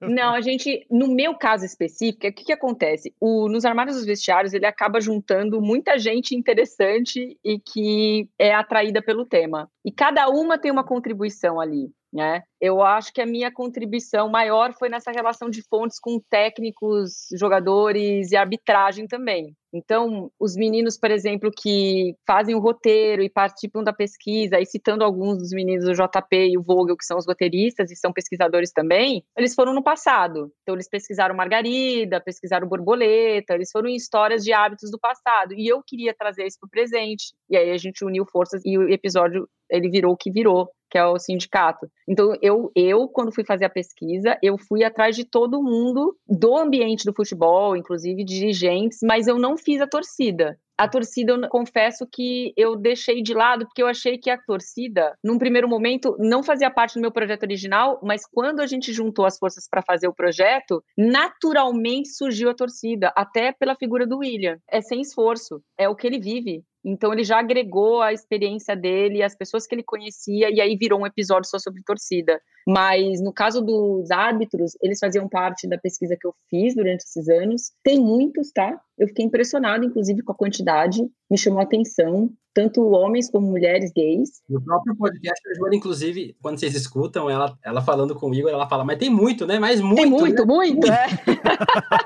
Não, a gente, no meu caso específico, o que, que acontece? O, nos armários dos vestiários, ele acaba juntando muita gente interessante e que é atraída pelo tema. E cada uma tem uma contribuição ali. Né? Eu acho que a minha contribuição maior foi nessa relação de fontes com técnicos, jogadores e arbitragem também. Então, os meninos, por exemplo, que fazem o roteiro e participam da pesquisa, e citando alguns dos meninos do JP e o Vogel, que são os roteiristas e são pesquisadores também, eles foram no passado. Então, eles pesquisaram Margarida, pesquisaram Borboleta, eles foram em histórias de hábitos do passado. E eu queria trazer isso para o presente. E aí a gente uniu forças e o episódio ele virou o que virou que é o sindicato. Então, eu, eu, quando fui fazer a pesquisa, eu fui atrás de todo mundo do ambiente do futebol, inclusive dirigentes, mas eu não fiz a torcida. A torcida, eu confesso que eu deixei de lado, porque eu achei que a torcida, num primeiro momento, não fazia parte do meu projeto original, mas quando a gente juntou as forças para fazer o projeto, naturalmente surgiu a torcida, até pela figura do William. É sem esforço, é o que ele vive. Então ele já agregou a experiência dele, as pessoas que ele conhecia, e aí virou um episódio só sobre torcida. Mas no caso dos árbitros, eles faziam parte da pesquisa que eu fiz durante esses anos. Tem muitos, tá? Eu fiquei impressionada, inclusive, com a quantidade, me chamou a atenção tanto homens como mulheres gays. No próprio podcast, a Joana, inclusive, quando vocês escutam ela, ela falando com o Igor, ela fala, mas tem muito, né? Mas muito. Tem muito, né? muito, é.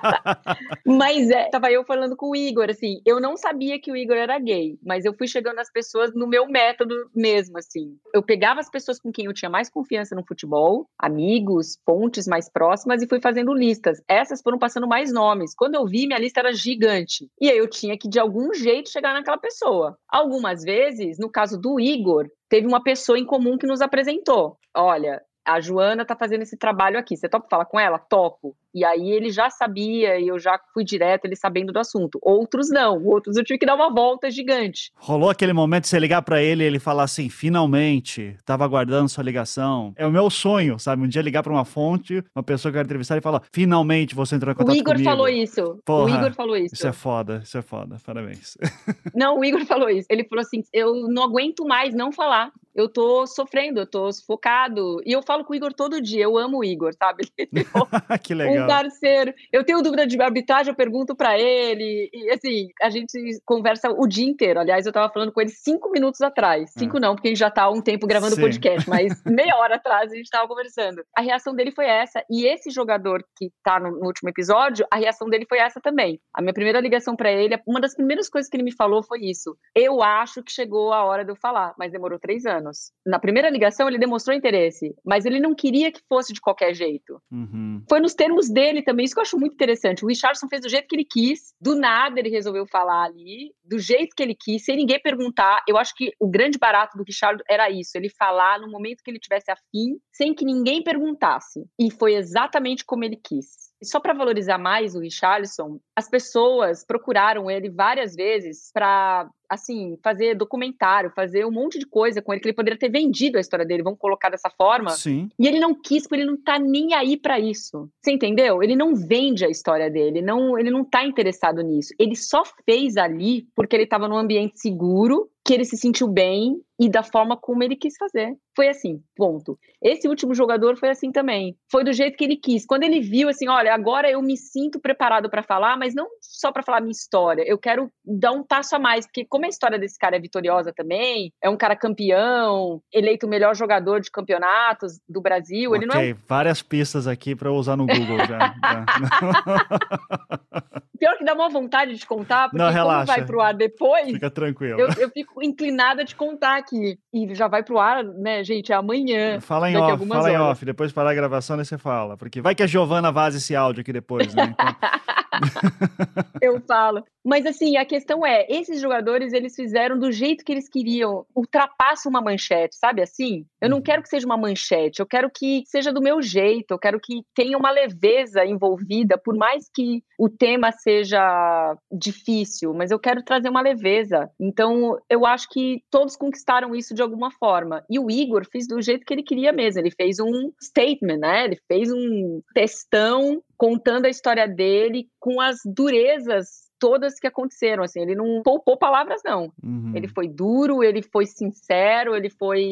mas é, tava eu falando com o Igor, assim, eu não sabia que o Igor era gay, mas eu fui chegando às pessoas no meu método mesmo, assim. Eu pegava as pessoas com quem eu tinha mais confiança no futebol, amigos, fontes mais próximas, e fui fazendo listas. Essas foram passando mais nomes. Quando eu vi, minha lista era gigante. E aí eu tinha que, de algum jeito, chegar naquela pessoa. Algum algumas vezes, no caso do Igor, teve uma pessoa em comum que nos apresentou. Olha, a Joana tá fazendo esse trabalho aqui. Você topa falar com ela? Topo. E aí ele já sabia e eu já fui direto, ele sabendo do assunto. Outros não, outros eu tive que dar uma volta gigante. Rolou aquele momento de você ligar para ele e ele falar assim: finalmente, tava aguardando sua ligação. É o meu sonho, sabe? Um dia ligar para uma fonte, uma pessoa que eu quero entrevistar e falar: finalmente você entrou em contato comigo. O Igor comigo. falou isso. Porra, o Igor falou isso. Isso é foda, isso é foda. Parabéns. Não, o Igor falou isso. Ele falou assim: eu não aguento mais não falar eu tô sofrendo, eu tô sufocado. E eu falo com o Igor todo dia, eu amo o Igor, sabe? que legal. Parceiro. Eu tenho dúvida de arbitragem, eu pergunto para ele. E assim, a gente conversa o dia inteiro. Aliás, eu tava falando com ele cinco minutos atrás. Cinco é. não, porque ele já tá há um tempo gravando o podcast, mas meia hora atrás a gente tava conversando. A reação dele foi essa. E esse jogador que tá no, no último episódio, a reação dele foi essa também. A minha primeira ligação para ele, uma das primeiras coisas que ele me falou foi isso. Eu acho que chegou a hora de eu falar, mas demorou três anos anos. Na primeira ligação, ele demonstrou interesse, mas ele não queria que fosse de qualquer jeito. Uhum. Foi nos termos dele também, isso que eu acho muito interessante. O Richardson fez do jeito que ele quis, do nada ele resolveu falar ali, do jeito que ele quis, sem ninguém perguntar. Eu acho que o grande barato do Richard era isso, ele falar no momento que ele tivesse afim, sem que ninguém perguntasse. E foi exatamente como ele quis. E só para valorizar mais o Richarlison, as pessoas procuraram ele várias vezes para assim, fazer documentário, fazer um monte de coisa com ele, que ele poderia ter vendido a história dele, vamos colocar dessa forma. Sim. E ele não quis, porque ele não tá nem aí para isso. Você entendeu? Ele não vende a história dele, não, ele não tá interessado nisso. Ele só fez ali porque ele tava num ambiente seguro, que ele se sentiu bem e da forma como ele quis fazer. Foi assim, ponto. Esse último jogador foi assim também. Foi do jeito que ele quis. Quando ele viu assim, olha, agora eu me sinto preparado para falar, mas não só para falar minha história. Eu quero dar um passo a mais, porque como a história desse cara é vitoriosa também, é um cara campeão, eleito o melhor jogador de campeonatos do Brasil, okay, ele não é várias pistas aqui para usar no Google já. Pior que dá uma vontade de contar, porque não, relaxa. vai pro ar depois, Fica tranquilo. Eu, eu, fico inclinada de contar aqui. E já vai pro ar, né, gente, é amanhã. Fala em off, fala horas. em off, depois parar a gravação, aí você fala. Porque vai que a Giovana vaza esse áudio aqui depois, né? Então... eu falo. Mas assim, a questão é, esses jogadores, eles fizeram do jeito que eles queriam, ultrapassa uma manchete, sabe assim? Eu não quero que seja uma manchete, eu quero que seja do meu jeito, eu quero que tenha uma leveza envolvida, por mais que o tema seja difícil, mas eu quero trazer uma leveza. Então, eu acho que todos conquistaram isso de alguma forma. E o Igor fez do jeito que ele queria mesmo, ele fez um statement, né? Ele fez um textão contando a história dele com as durezas todas que aconteceram, assim, ele não poupou palavras, não. Uhum. Ele foi duro, ele foi sincero, ele foi,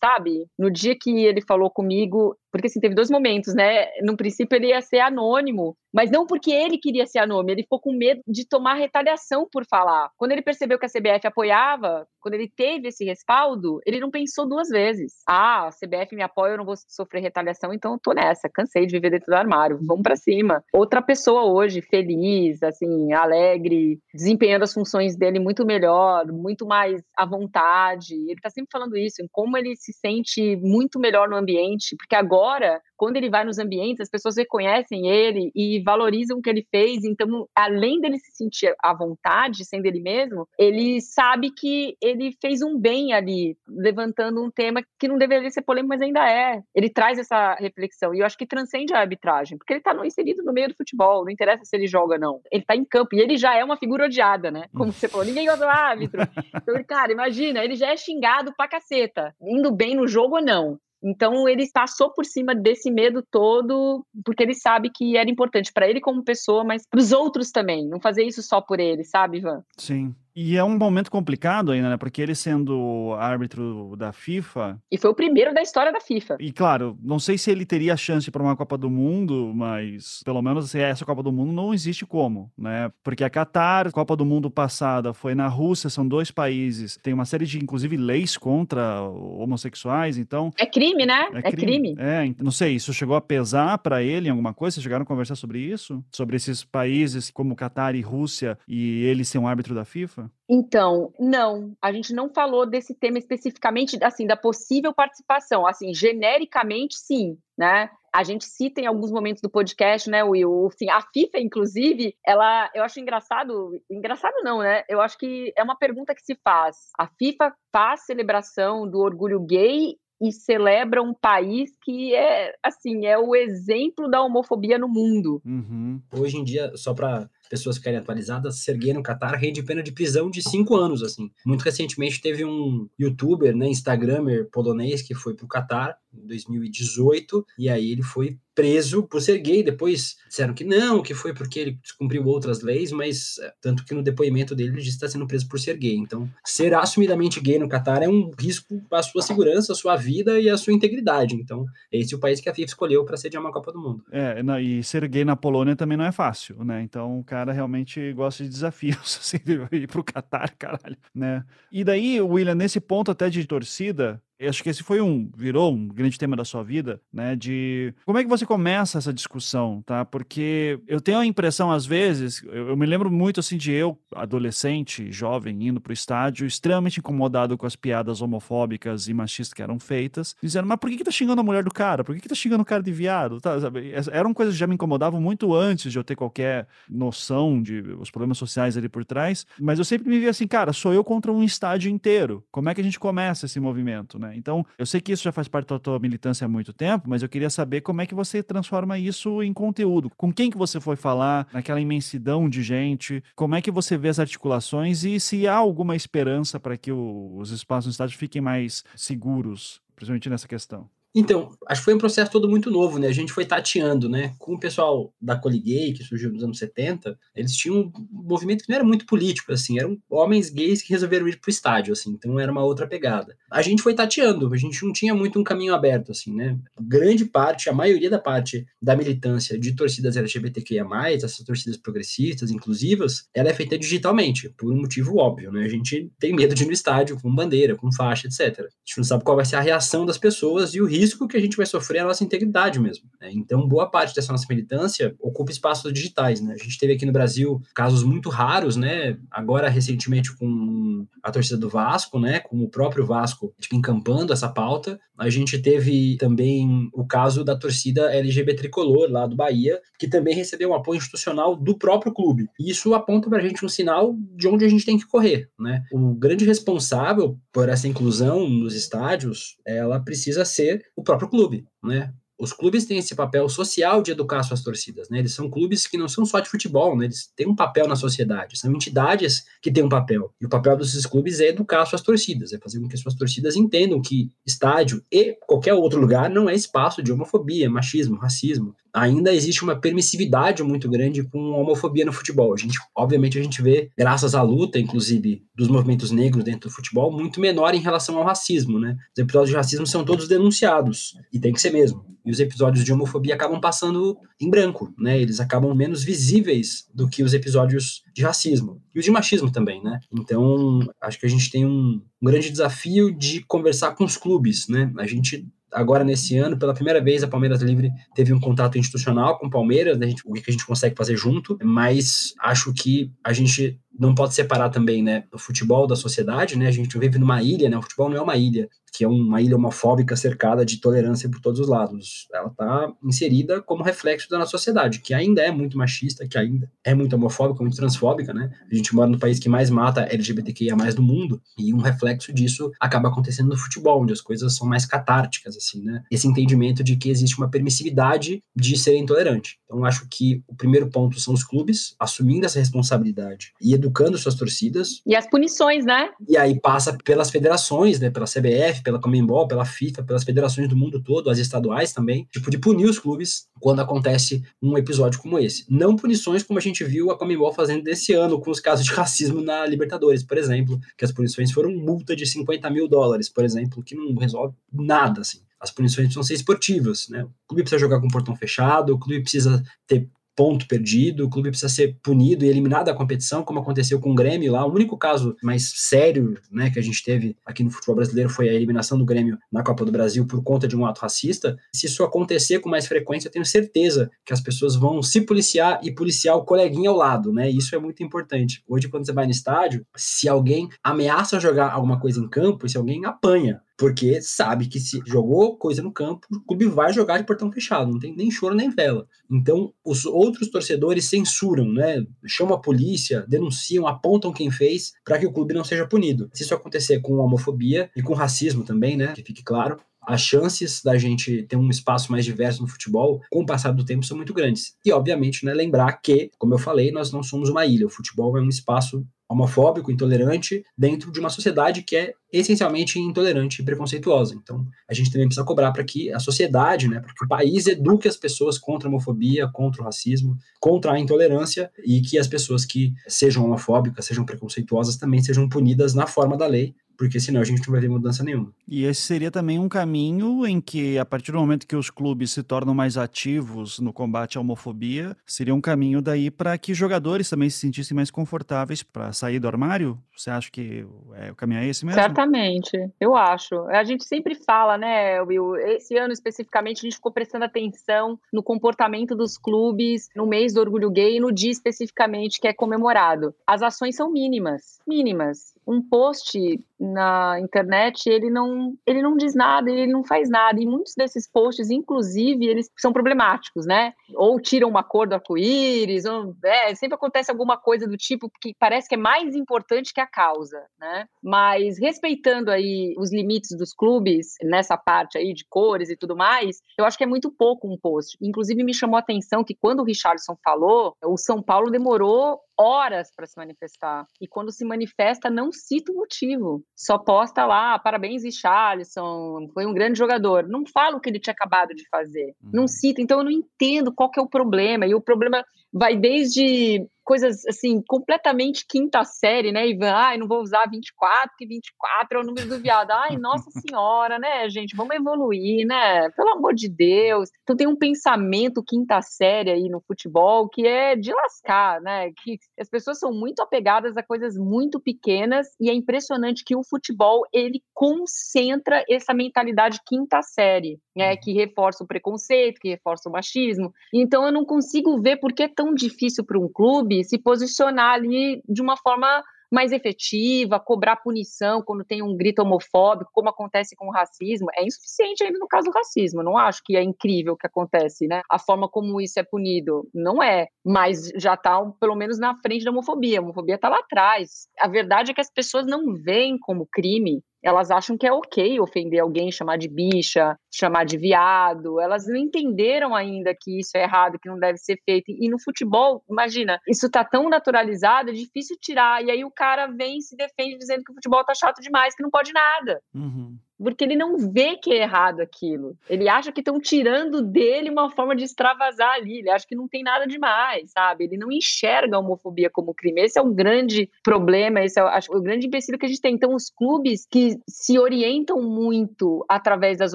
sabe? No dia que ele falou comigo, porque assim, teve dois momentos, né? No princípio ele ia ser anônimo, mas não porque ele queria ser anônimo, ele ficou com medo de tomar retaliação por falar. Quando ele percebeu que a CBF apoiava, quando ele teve esse respaldo, ele não pensou duas vezes. Ah, a CBF me apoia, eu não vou sofrer retaliação, então eu tô nessa, cansei de viver dentro do armário, vamos para cima. Outra pessoa hoje, feliz, assim, alegre, desempenhando as funções dele muito melhor, muito mais à vontade. Ele tá sempre falando isso, em como ele se sente muito melhor no ambiente, porque agora quando ele vai nos ambientes, as pessoas reconhecem ele e valorizam o que ele fez. Então, além dele se sentir à vontade, sendo ele mesmo, ele sabe que fez um bem ali, levantando um tema que não deveria ser polêmico, mas ainda é. Ele traz essa reflexão. E eu acho que transcende a arbitragem, porque ele está inserido no meio do futebol, não interessa se ele joga ou não. Ele está em campo e ele já é uma figura odiada, né? Como você falou, ninguém gosta do árbitro. Então, cara, imagina, ele já é xingado pra caceta, indo bem no jogo ou não. Então ele passou por cima desse medo todo, porque ele sabe que era importante para ele como pessoa, mas para os outros também. Não fazer isso só por ele, sabe, Ivan? Sim. E é um momento complicado ainda, né? Porque ele sendo árbitro da FIFA. E foi o primeiro da história da FIFA. E claro, não sei se ele teria chance para uma Copa do Mundo, mas pelo menos se essa Copa do Mundo não existe como, né? Porque a Qatar, Copa do Mundo passada, foi na Rússia, são dois países, tem uma série de, inclusive, leis contra homossexuais, então. É crime, né? É, é crime. crime. É, não sei, isso chegou a pesar para ele em alguma coisa? Vocês chegaram a conversar sobre isso? Sobre esses países como Qatar e Rússia e ele ser um árbitro da FIFA? Então, não, a gente não falou desse tema especificamente, assim, da possível participação, assim, genericamente, sim, né? A gente cita em alguns momentos do podcast, né, Will? Assim, a FIFA, inclusive, ela, eu acho engraçado, engraçado não, né? Eu acho que é uma pergunta que se faz. A FIFA faz celebração do orgulho gay e celebra um país que é, assim, é o exemplo da homofobia no mundo. Uhum. Hoje em dia, só para pessoas ficarem atualizadas, ser gay no Catar rende pena de prisão de cinco anos, assim. Muito recentemente teve um youtuber, né, instagramer polonês que foi pro Catar em 2018, e aí ele foi preso por ser gay. Depois disseram que não, que foi porque ele descumpriu outras leis, mas é, tanto que no depoimento dele ele disse que está sendo preso por ser gay. Então, ser assumidamente gay no Catar é um risco para a sua segurança, a sua vida e a sua integridade. Então, esse é o país que a FIFA escolheu para sediar uma Copa do Mundo. É, não, e ser gay na Polônia também não é fácil, né? Então, o cara realmente gosta de desafios, assim, ir pro Catar, caralho, né? E daí, William, nesse ponto até de torcida, acho que esse foi um, virou um grande tema da sua vida, né? De como é que você começa essa discussão, tá? Porque eu tenho a impressão, às vezes, eu, eu me lembro muito assim de eu, adolescente, jovem, indo pro estádio, extremamente incomodado com as piadas homofóbicas e machistas que eram feitas, dizendo, mas por que, que tá xingando a mulher do cara? Por que, que tá xingando o cara de viado? Tá, sabe? Eram coisas que já me incomodavam muito antes de eu ter qualquer noção de os problemas sociais ali por trás, mas eu sempre me via assim, cara, sou eu contra um estádio inteiro. Como é que a gente começa esse movimento, né? Então, eu sei que isso já faz parte da tua militância há muito tempo, mas eu queria saber como é que você transforma isso em conteúdo. Com quem que você foi falar, naquela imensidão de gente, como é que você vê as articulações e se há alguma esperança para que o, os espaços no estádio fiquem mais seguros, principalmente nessa questão? Então, acho que foi um processo todo muito novo, né? A gente foi tateando, né? Com o pessoal da Coliguei, que surgiu nos anos 70, eles tinham um movimento que não era muito político, assim, eram homens gays que resolveram ir pro estádio, assim, então era uma outra pegada. A gente foi tateando, a gente não tinha muito um caminho aberto, assim, né? Grande parte, a maioria da parte da militância de torcidas LGBTQIA+, essas torcidas progressistas, inclusivas, ela é feita digitalmente, por um motivo óbvio, né? A gente tem medo de ir no estádio com bandeira, com faixa, etc. A gente não sabe qual vai ser a reação das pessoas e o risco risco que a gente vai sofrer é a nossa integridade mesmo. Né? Então, boa parte dessa nossa militância ocupa espaços digitais. Né? A gente teve aqui no Brasil casos muito raros, né? agora recentemente com a torcida do Vasco, né? com o próprio Vasco tipo, encampando essa pauta. A gente teve também o caso da torcida LGBT tricolor lá do Bahia, que também recebeu um apoio institucional do próprio clube. E isso aponta para a gente um sinal de onde a gente tem que correr. Né? O grande responsável por essa inclusão nos estádios, ela precisa ser o próprio clube, né? Os clubes têm esse papel social de educar suas torcidas, né? Eles são clubes que não são só de futebol, né? Eles têm um papel na sociedade, são entidades que têm um papel. E o papel desses clubes é educar suas torcidas, é fazer com que suas torcidas entendam que estádio e qualquer outro lugar não é espaço de homofobia, machismo, racismo. Ainda existe uma permissividade muito grande com a homofobia no futebol. A gente, obviamente, a gente vê, graças à luta, inclusive, dos movimentos negros dentro do futebol, muito menor em relação ao racismo, né? Os episódios de racismo são todos denunciados, e tem que ser mesmo e os episódios de homofobia acabam passando em branco, né? Eles acabam menos visíveis do que os episódios de racismo e os de machismo também, né? Então, acho que a gente tem um, um grande desafio de conversar com os clubes, né? A gente agora nesse ano, pela primeira vez, a Palmeiras Livre teve um contato institucional com o Palmeiras, né, o que a gente consegue fazer junto, mas acho que a gente não pode separar também, né, o futebol da sociedade, né, a gente vive numa ilha, né, o futebol não é uma ilha, que é uma ilha homofóbica cercada de tolerância por todos os lados. Ela está inserida como reflexo da nossa sociedade, que ainda é muito machista, que ainda é muito homofóbica, muito transfóbica, né? A gente mora no país que mais mata LGBTQIA do mundo, e um reflexo disso acaba acontecendo no futebol, onde as coisas são mais catárticas, assim, né? Esse entendimento de que existe uma permissividade de ser intolerante. Então, acho que o primeiro ponto são os clubes assumindo essa responsabilidade e educando suas torcidas. E as punições, né? E aí passa pelas federações, né? Pela CBF, pela Comembol, pela FIFA, pelas federações do mundo todo, as estaduais também, tipo, de punir os clubes quando acontece um episódio como esse. Não punições como a gente viu a Comembol fazendo desse ano com os casos de racismo na Libertadores, por exemplo, que as punições foram multa de 50 mil dólares, por exemplo, que não resolve nada, assim as punições precisam ser esportivas, né? O clube precisa jogar com o portão fechado, o clube precisa ter ponto perdido, o clube precisa ser punido e eliminado da competição, como aconteceu com o Grêmio lá. O único caso mais sério né, que a gente teve aqui no futebol brasileiro foi a eliminação do Grêmio na Copa do Brasil por conta de um ato racista. Se isso acontecer com mais frequência, eu tenho certeza que as pessoas vão se policiar e policiar o coleguinha ao lado, né? Isso é muito importante. Hoje, quando você vai no estádio, se alguém ameaça jogar alguma coisa em campo, se alguém apanha, porque sabe que se jogou coisa no campo, o clube vai jogar de portão fechado, não tem nem choro nem vela. Então, os outros torcedores censuram, né? Chamam a polícia, denunciam, apontam quem fez para que o clube não seja punido. Se isso acontecer com homofobia e com racismo também, né? Que fique claro, as chances da gente ter um espaço mais diverso no futebol, com o passar do tempo, são muito grandes. E, obviamente, né, lembrar que, como eu falei, nós não somos uma ilha. O futebol é um espaço homofóbico, intolerante, dentro de uma sociedade que é essencialmente intolerante e preconceituosa. Então, a gente também precisa cobrar para que a sociedade, né, para que o país eduque as pessoas contra a homofobia, contra o racismo, contra a intolerância e que as pessoas que sejam homofóbicas, sejam preconceituosas também sejam punidas na forma da lei porque senão a gente não vai ter mudança nenhuma. E esse seria também um caminho em que, a partir do momento que os clubes se tornam mais ativos no combate à homofobia, seria um caminho daí para que jogadores também se sentissem mais confortáveis para sair do armário? Você acha que é, o caminho é esse mesmo? Certamente, eu acho. A gente sempre fala, né, Will? Esse ano especificamente a gente ficou prestando atenção no comportamento dos clubes no mês do orgulho gay e no dia especificamente que é comemorado. As ações são mínimas, mínimas um post na internet, ele não, ele não diz nada, ele não faz nada. E muitos desses posts, inclusive, eles são problemáticos, né? Ou tiram uma cor do arco-íris, ou é, sempre acontece alguma coisa do tipo que parece que é mais importante que a causa, né? Mas respeitando aí os limites dos clubes nessa parte aí de cores e tudo mais, eu acho que é muito pouco um post. Inclusive me chamou a atenção que quando o Richardson falou, o São Paulo demorou horas para se manifestar. E quando se manifesta, não cita o motivo. Só posta lá, parabéns, Richarlison, foi um grande jogador. Não fala o que ele tinha acabado de fazer. Uhum. Não cita. Então eu não entendo qual que é o problema. E o problema vai desde coisas assim, completamente quinta série, né, Ivan? Ai, não vou usar 24, que 24 é o número do viado. Ai, nossa senhora, né, gente? Vamos evoluir, né? Pelo amor de Deus. Então tem um pensamento quinta série aí no futebol que é de lascar, né? Que as pessoas são muito apegadas a coisas muito pequenas e é impressionante que o futebol ele concentra essa mentalidade quinta série, né? Que reforça o preconceito, que reforça o machismo. Então eu não consigo ver por que é tão difícil para um clube se posicionar ali de uma forma mais efetiva, cobrar punição quando tem um grito homofóbico, como acontece com o racismo, é insuficiente ainda no caso do racismo. Não acho que é incrível o que acontece, né? A forma como isso é punido não é, mas já está pelo menos na frente da homofobia. A homofobia está lá atrás. A verdade é que as pessoas não veem como crime elas acham que é ok ofender alguém, chamar de bicha, chamar de viado. Elas não entenderam ainda que isso é errado, que não deve ser feito. E no futebol, imagina, isso tá tão naturalizado, é difícil tirar. E aí o cara vem e se defende dizendo que o futebol tá chato demais, que não pode nada. Uhum porque ele não vê que é errado aquilo. Ele acha que estão tirando dele uma forma de extravasar ali. Ele acha que não tem nada demais, sabe? Ele não enxerga a homofobia como crime. Esse é o grande problema, esse é acho, o grande empecilho que a gente tem. Então, os clubes que se orientam muito através das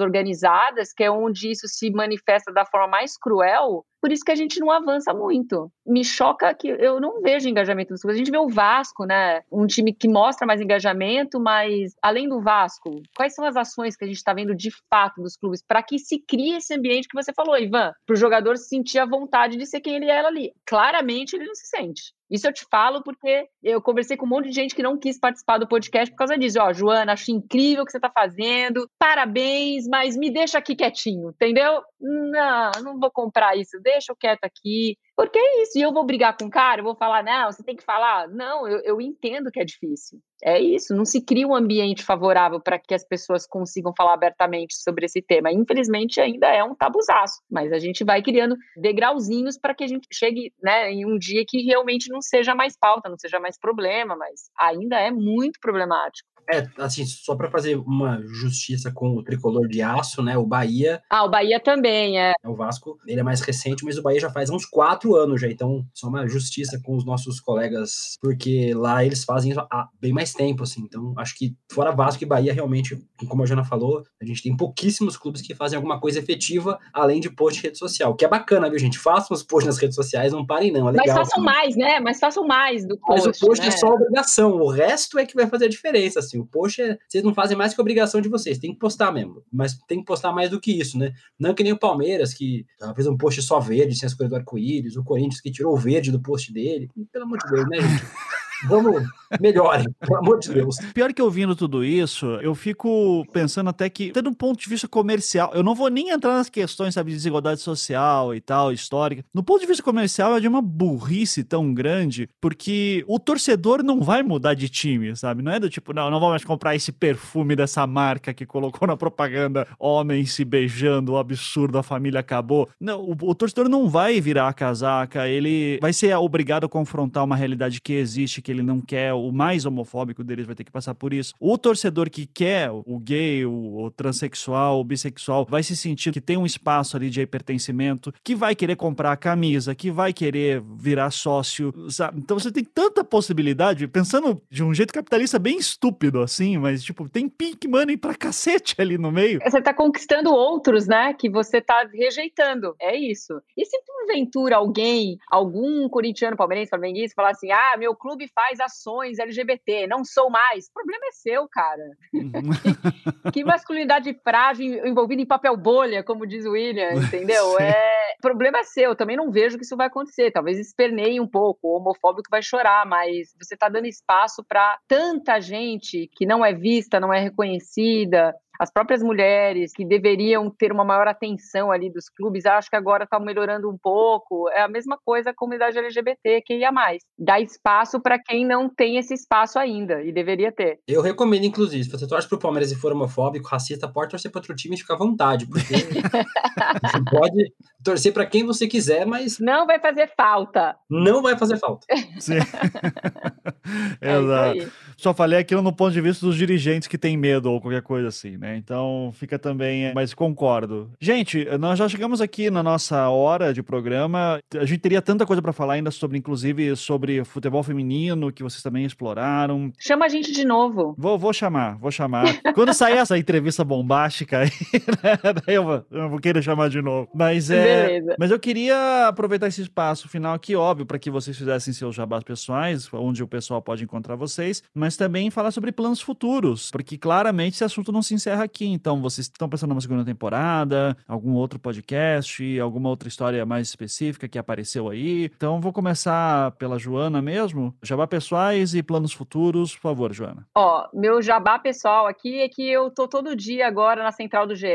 organizadas, que é onde isso se manifesta da forma mais cruel, por isso que a gente não avança muito. Me choca que eu não vejo engajamento dos clubes. A gente vê o Vasco, né? Um time que mostra mais engajamento, mas além do Vasco, quais são as ações que a gente está vendo de fato dos clubes para que se crie esse ambiente que você falou, Ivan, para o jogador sentir a vontade de ser quem ele é ali? Claramente ele não se sente. Isso eu te falo porque eu conversei com um monte de gente que não quis participar do podcast por causa disso. Ó, Joana, acho incrível o que você está fazendo, parabéns, mas me deixa aqui quietinho, entendeu? Não, não vou comprar isso, deixa eu quieto aqui. Porque é isso. E eu vou brigar com o cara, eu vou falar, não, você tem que falar. Não, eu, eu entendo que é difícil. É isso, não se cria um ambiente favorável para que as pessoas consigam falar abertamente sobre esse tema. Infelizmente, ainda é um tabuzaço, mas a gente vai criando degrauzinhos para que a gente chegue né, em um dia que realmente não seja mais pauta, não seja mais problema, mas ainda é muito problemático. É, assim, só para fazer uma justiça com o tricolor de aço, né? O Bahia. Ah, o Bahia também, é. O Vasco, ele é mais recente, mas o Bahia já faz uns quatro anos já. Então, só uma justiça com os nossos colegas, porque lá eles fazem bem mais tempo, assim. Então, acho que fora Vasco e Bahia, realmente, como a Jana falou, a gente tem pouquíssimos clubes que fazem alguma coisa efetiva além de post de rede social. Que é bacana, viu, gente? Façam os posts nas redes sociais, não parem, não. É legal. Mas façam assim. mais, né? Mas façam mais do post. Mas o post né? é só obrigação. O resto é que vai fazer a diferença, assim. O post é, vocês não fazem mais que obrigação de vocês, tem que postar mesmo, mas tem que postar mais do que isso, né? Não que nem o Palmeiras, que fez um post só verde, sem as cores do arco-íris, o Corinthians que tirou o verde do post dele, pelo amor de Deus, né, gente? Vamos, melhorem, pelo amor de Deus. Pior que ouvindo tudo isso, eu fico pensando até que, tendo um ponto de vista comercial, eu não vou nem entrar nas questões, sabe, de desigualdade social e tal, histórica. No ponto de vista comercial, é de uma burrice tão grande, porque o torcedor não vai mudar de time, sabe? Não é do tipo, não, não vou mais comprar esse perfume dessa marca que colocou na propaganda homens se beijando, o absurdo, a família acabou. Não, o, o torcedor não vai virar a casaca, ele vai ser obrigado a confrontar uma realidade que existe, que porque ele não quer, o mais homofóbico deles vai ter que passar por isso. O torcedor que quer o gay, o, o transexual, o bissexual, vai se sentir que tem um espaço ali de pertencimento, que vai querer comprar a camisa, que vai querer virar sócio, sabe? Então você tem tanta possibilidade, pensando de um jeito capitalista bem estúpido assim, mas tipo, tem pink money pra cacete ali no meio. Você tá conquistando outros, né, que você tá rejeitando. É isso. E se porventura alguém, algum corintiano, palmeirense, flamenguista, falar assim: ah, meu clube faz ações LGBT, não sou mais. O problema é seu, cara. Uhum. que masculinidade frágil envolvida em papel bolha, como diz o William, entendeu? É, o problema é seu. Eu também não vejo que isso vai acontecer. Talvez esperneie um pouco, o homofóbico vai chorar, mas você está dando espaço para tanta gente que não é vista, não é reconhecida, as próprias mulheres que deveriam ter uma maior atenção ali dos clubes, acho que agora está melhorando um pouco. É a mesma coisa a comunidade LGBT que ia mais. Dá espaço para quem não tem esse espaço ainda e deveria ter. Eu recomendo, inclusive, se você torce pro Palmeiras e for homofóbico, racista, pode torcer para outro time e ficar à vontade, porque você pode torcer para quem você quiser, mas. Não vai fazer falta. Não vai fazer falta. Sim. é Exato. Só falei aquilo no ponto de vista dos dirigentes que têm medo ou qualquer coisa assim, né? Então fica também, mas concordo. Gente, nós já chegamos aqui na nossa hora de programa. A gente teria tanta coisa para falar ainda sobre, inclusive, sobre futebol feminino, que vocês também exploraram. Chama a gente de novo. Vou, vou chamar, vou chamar. Quando sair essa entrevista bombástica aí, né, daí eu vou, eu vou querer chamar de novo. Mas é. Beleza. Mas eu queria aproveitar esse espaço final aqui, óbvio, para que vocês fizessem seus jabás pessoais, onde o pessoal pode encontrar vocês, mas também falar sobre planos futuros, porque claramente esse assunto não se encerra encerra aqui. Então, vocês estão pensando numa segunda temporada, algum outro podcast, alguma outra história mais específica que apareceu aí. Então, vou começar pela Joana mesmo. Jabá pessoais e planos futuros, por favor, Joana. Ó, meu jabá pessoal aqui é que eu tô todo dia agora na central do GE,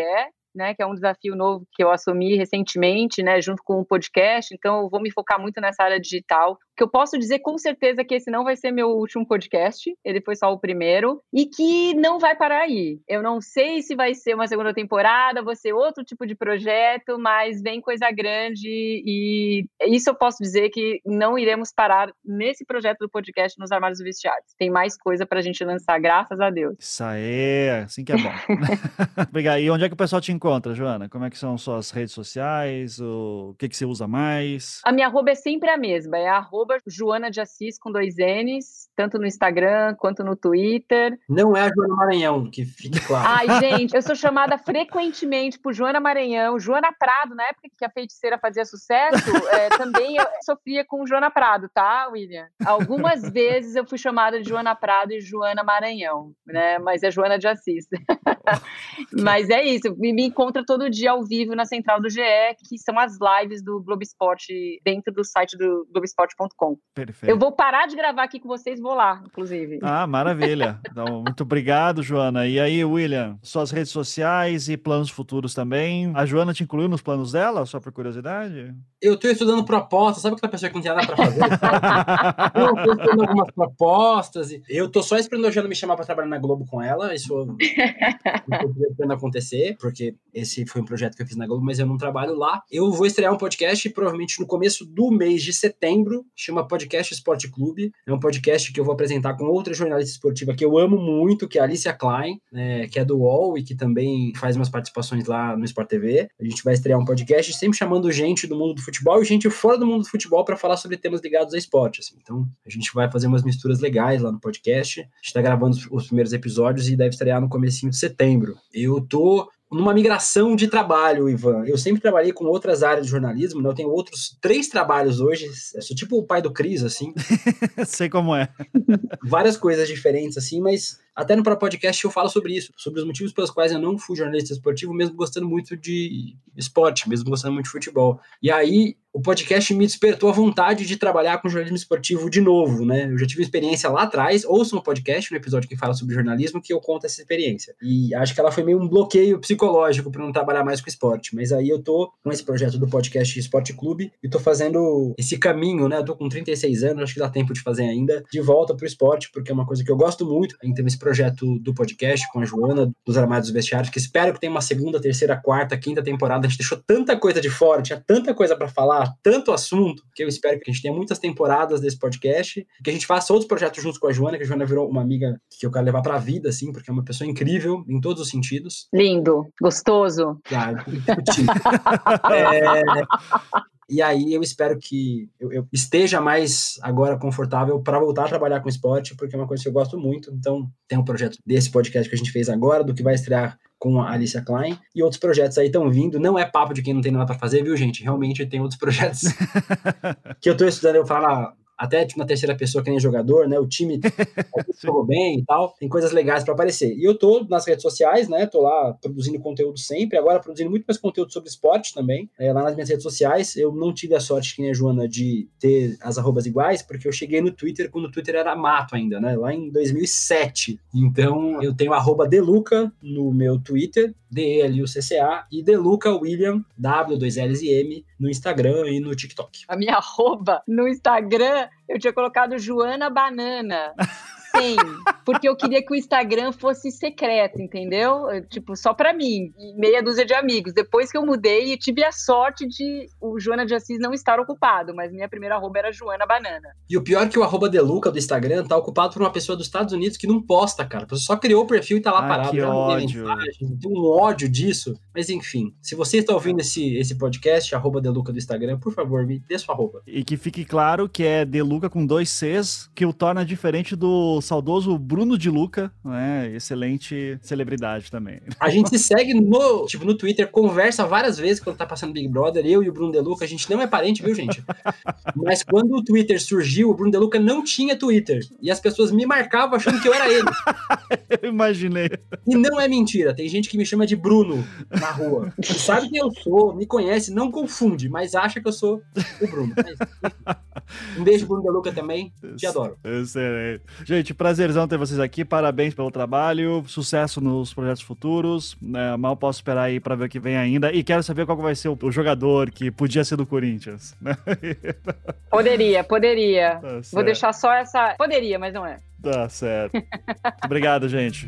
né, que é um desafio novo que eu assumi recentemente, né, junto com o podcast. Então, eu vou me focar muito nessa área digital que eu posso dizer com certeza que esse não vai ser meu último podcast, ele foi só o primeiro, e que não vai parar aí. Eu não sei se vai ser uma segunda temporada, vai ser outro tipo de projeto, mas vem coisa grande e isso eu posso dizer que não iremos parar nesse projeto do podcast nos armários vestiários. Tem mais coisa pra gente lançar, graças a Deus. Isso aí, assim que é bom. Obrigado. E onde é que o pessoal te encontra, Joana? Como é que são suas redes sociais? O que, que você usa mais? A minha arroba é sempre a mesma, é arroba arroba Joana de Assis com dois N's, tanto no Instagram quanto no Twitter. Não é a Joana Maranhão, que fique claro. Ai, gente, eu sou chamada frequentemente por Joana Maranhão, Joana Prado, na época que a feiticeira fazia sucesso, é, também eu sofria com Joana Prado, tá, William? Algumas vezes eu fui chamada de Joana Prado e Joana Maranhão, né? Mas é Joana de Assis. Mas é isso, me, me encontra todo dia ao vivo na central do GE, que são as lives do Globo Esporte dentro do site do Globoesporte.com Perfeito. Eu vou parar de gravar aqui com vocês, vou lá, inclusive. Ah, maravilha. Então, muito obrigado, Joana. E aí, William, suas redes sociais e planos futuros também. A Joana te incluiu nos planos dela, só por curiosidade? Eu estou estudando propostas, sabe aquela pessoa que não tem nada para fazer? eu estou estudando algumas propostas. Eu estou só esperando a Joana me chamar para trabalhar na Globo com ela. Isso não acontecer, porque esse foi um projeto que eu fiz na Globo, mas eu não trabalho lá. Eu vou estrear um podcast provavelmente no começo do mês de setembro, chama Podcast Esporte Clube. É um podcast que eu vou apresentar com outra jornalista esportiva que eu amo muito, que é a Alicia Klein, né, que é do UOL e que também faz umas participações lá no Sport TV. A gente vai estrear um podcast sempre chamando gente do mundo do futebol e gente fora do mundo do futebol para falar sobre temas ligados a esporte. Assim. Então, a gente vai fazer umas misturas legais lá no podcast. A gente está gravando os, os primeiros episódios e deve estrear no comecinho de setembro. Eu tô numa migração de trabalho, Ivan. Eu sempre trabalhei com outras áreas de jornalismo, né? Eu tenho outros três trabalhos hoje. Eu sou tipo o pai do Cris, assim. Sei como é. Várias coisas diferentes, assim, mas até no próprio podcast eu falo sobre isso, sobre os motivos pelos quais eu não fui jornalista esportivo, mesmo gostando muito de esporte, mesmo gostando muito de futebol. E aí o podcast me despertou a vontade de trabalhar com jornalismo esportivo de novo, né? Eu já tive experiência lá atrás, ouço no podcast, no episódio que fala sobre jornalismo, que eu conto essa experiência. E acho que ela foi meio um bloqueio psicológico para não trabalhar mais com esporte. Mas aí eu tô com esse projeto do podcast Esporte Clube e tô fazendo esse caminho, né? Eu tô com 36 anos, acho que dá tempo de fazer ainda, de volta pro esporte, porque é uma coisa que eu gosto muito. Teve esse projeto do podcast com a Joana, dos Armários dos Vestiários, que espero que tenha uma segunda, terceira, quarta, quinta temporada. A gente deixou tanta coisa de fora, tinha tanta coisa para falar, tanto assunto, que eu espero que a gente tenha muitas temporadas desse podcast, que a gente faça outros projetos juntos com a Joana, que a Joana virou uma amiga que eu quero levar pra vida, assim, porque é uma pessoa incrível em todos os sentidos. Lindo, gostoso. Ah, é, e aí eu espero que eu, eu esteja mais agora confortável para voltar a trabalhar com esporte, porque é uma coisa que eu gosto muito. Então, tem um projeto desse podcast que a gente fez agora, do que vai estrear com a Alicia Klein, e outros projetos aí estão vindo. Não é papo de quem não tem nada para fazer, viu, gente? Realmente tem outros projetos que eu estou estudando. Eu falo, até tipo, na terceira pessoa que nem jogador, né? O time jogou bem e tal, tem coisas legais para aparecer. E eu tô nas redes sociais, né? Tô lá produzindo conteúdo sempre, agora produzindo muito mais conteúdo sobre esporte também, é, lá nas minhas redes sociais. Eu não tive a sorte, que nem a Joana, de ter as arrobas iguais, porque eu cheguei no Twitter quando o Twitter era mato ainda, né? Lá em 2007. Então eu tenho arroba Deluca no meu Twitter, D-E-L-U-C-C-A, e Deluca William, W2Ls e M, no Instagram e no TikTok. A minha arroba no Instagram, eu tinha colocado Joana Banana. Sim, porque eu queria que o Instagram fosse secreto, entendeu? Tipo, só para mim, meia dúzia de amigos. Depois que eu mudei, eu tive a sorte de o Joana de Assis não estar ocupado, mas minha primeira arroba era Joana Banana. E o pior é que o arroba Deluca do Instagram tá ocupado por uma pessoa dos Estados Unidos que não posta, cara. Você só criou o perfil e tá lá Ai, parado. que ódio. mensagem, Tem um ódio disso. Mas enfim, se você está ouvindo esse, esse podcast, arroba Deluca do Instagram, por favor, me dê sua arroba. E que fique claro que é De Luca com dois Cs, que o torna diferente do saudoso Bruno de Luca, né? Excelente celebridade também. A gente se segue no, tipo, no Twitter, conversa várias vezes quando tá passando Big Brother, eu e o Bruno Deluca, a gente não é parente, viu, gente? Mas quando o Twitter surgiu, o Bruno Deluca não tinha Twitter. E as pessoas me marcavam achando que eu era ele. Eu imaginei. E não é mentira, tem gente que me chama de Bruno na rua. E sabe quem eu sou, me conhece, não confunde, mas acha que eu sou o Bruno. Mas. Um beijo, Bruno Deluca também, te adoro. Excelente. Gente, prazerzão ter vocês aqui. Parabéns pelo trabalho. Sucesso nos projetos futuros. né? mal posso esperar aí pra ver o que vem ainda. E quero saber qual vai ser o, jogador que podia ser do Corinthians. né? Poderia, poderia. Tá Vou deixar só essa. Poderia, mas não é. Tá certo. Obrigado, gente.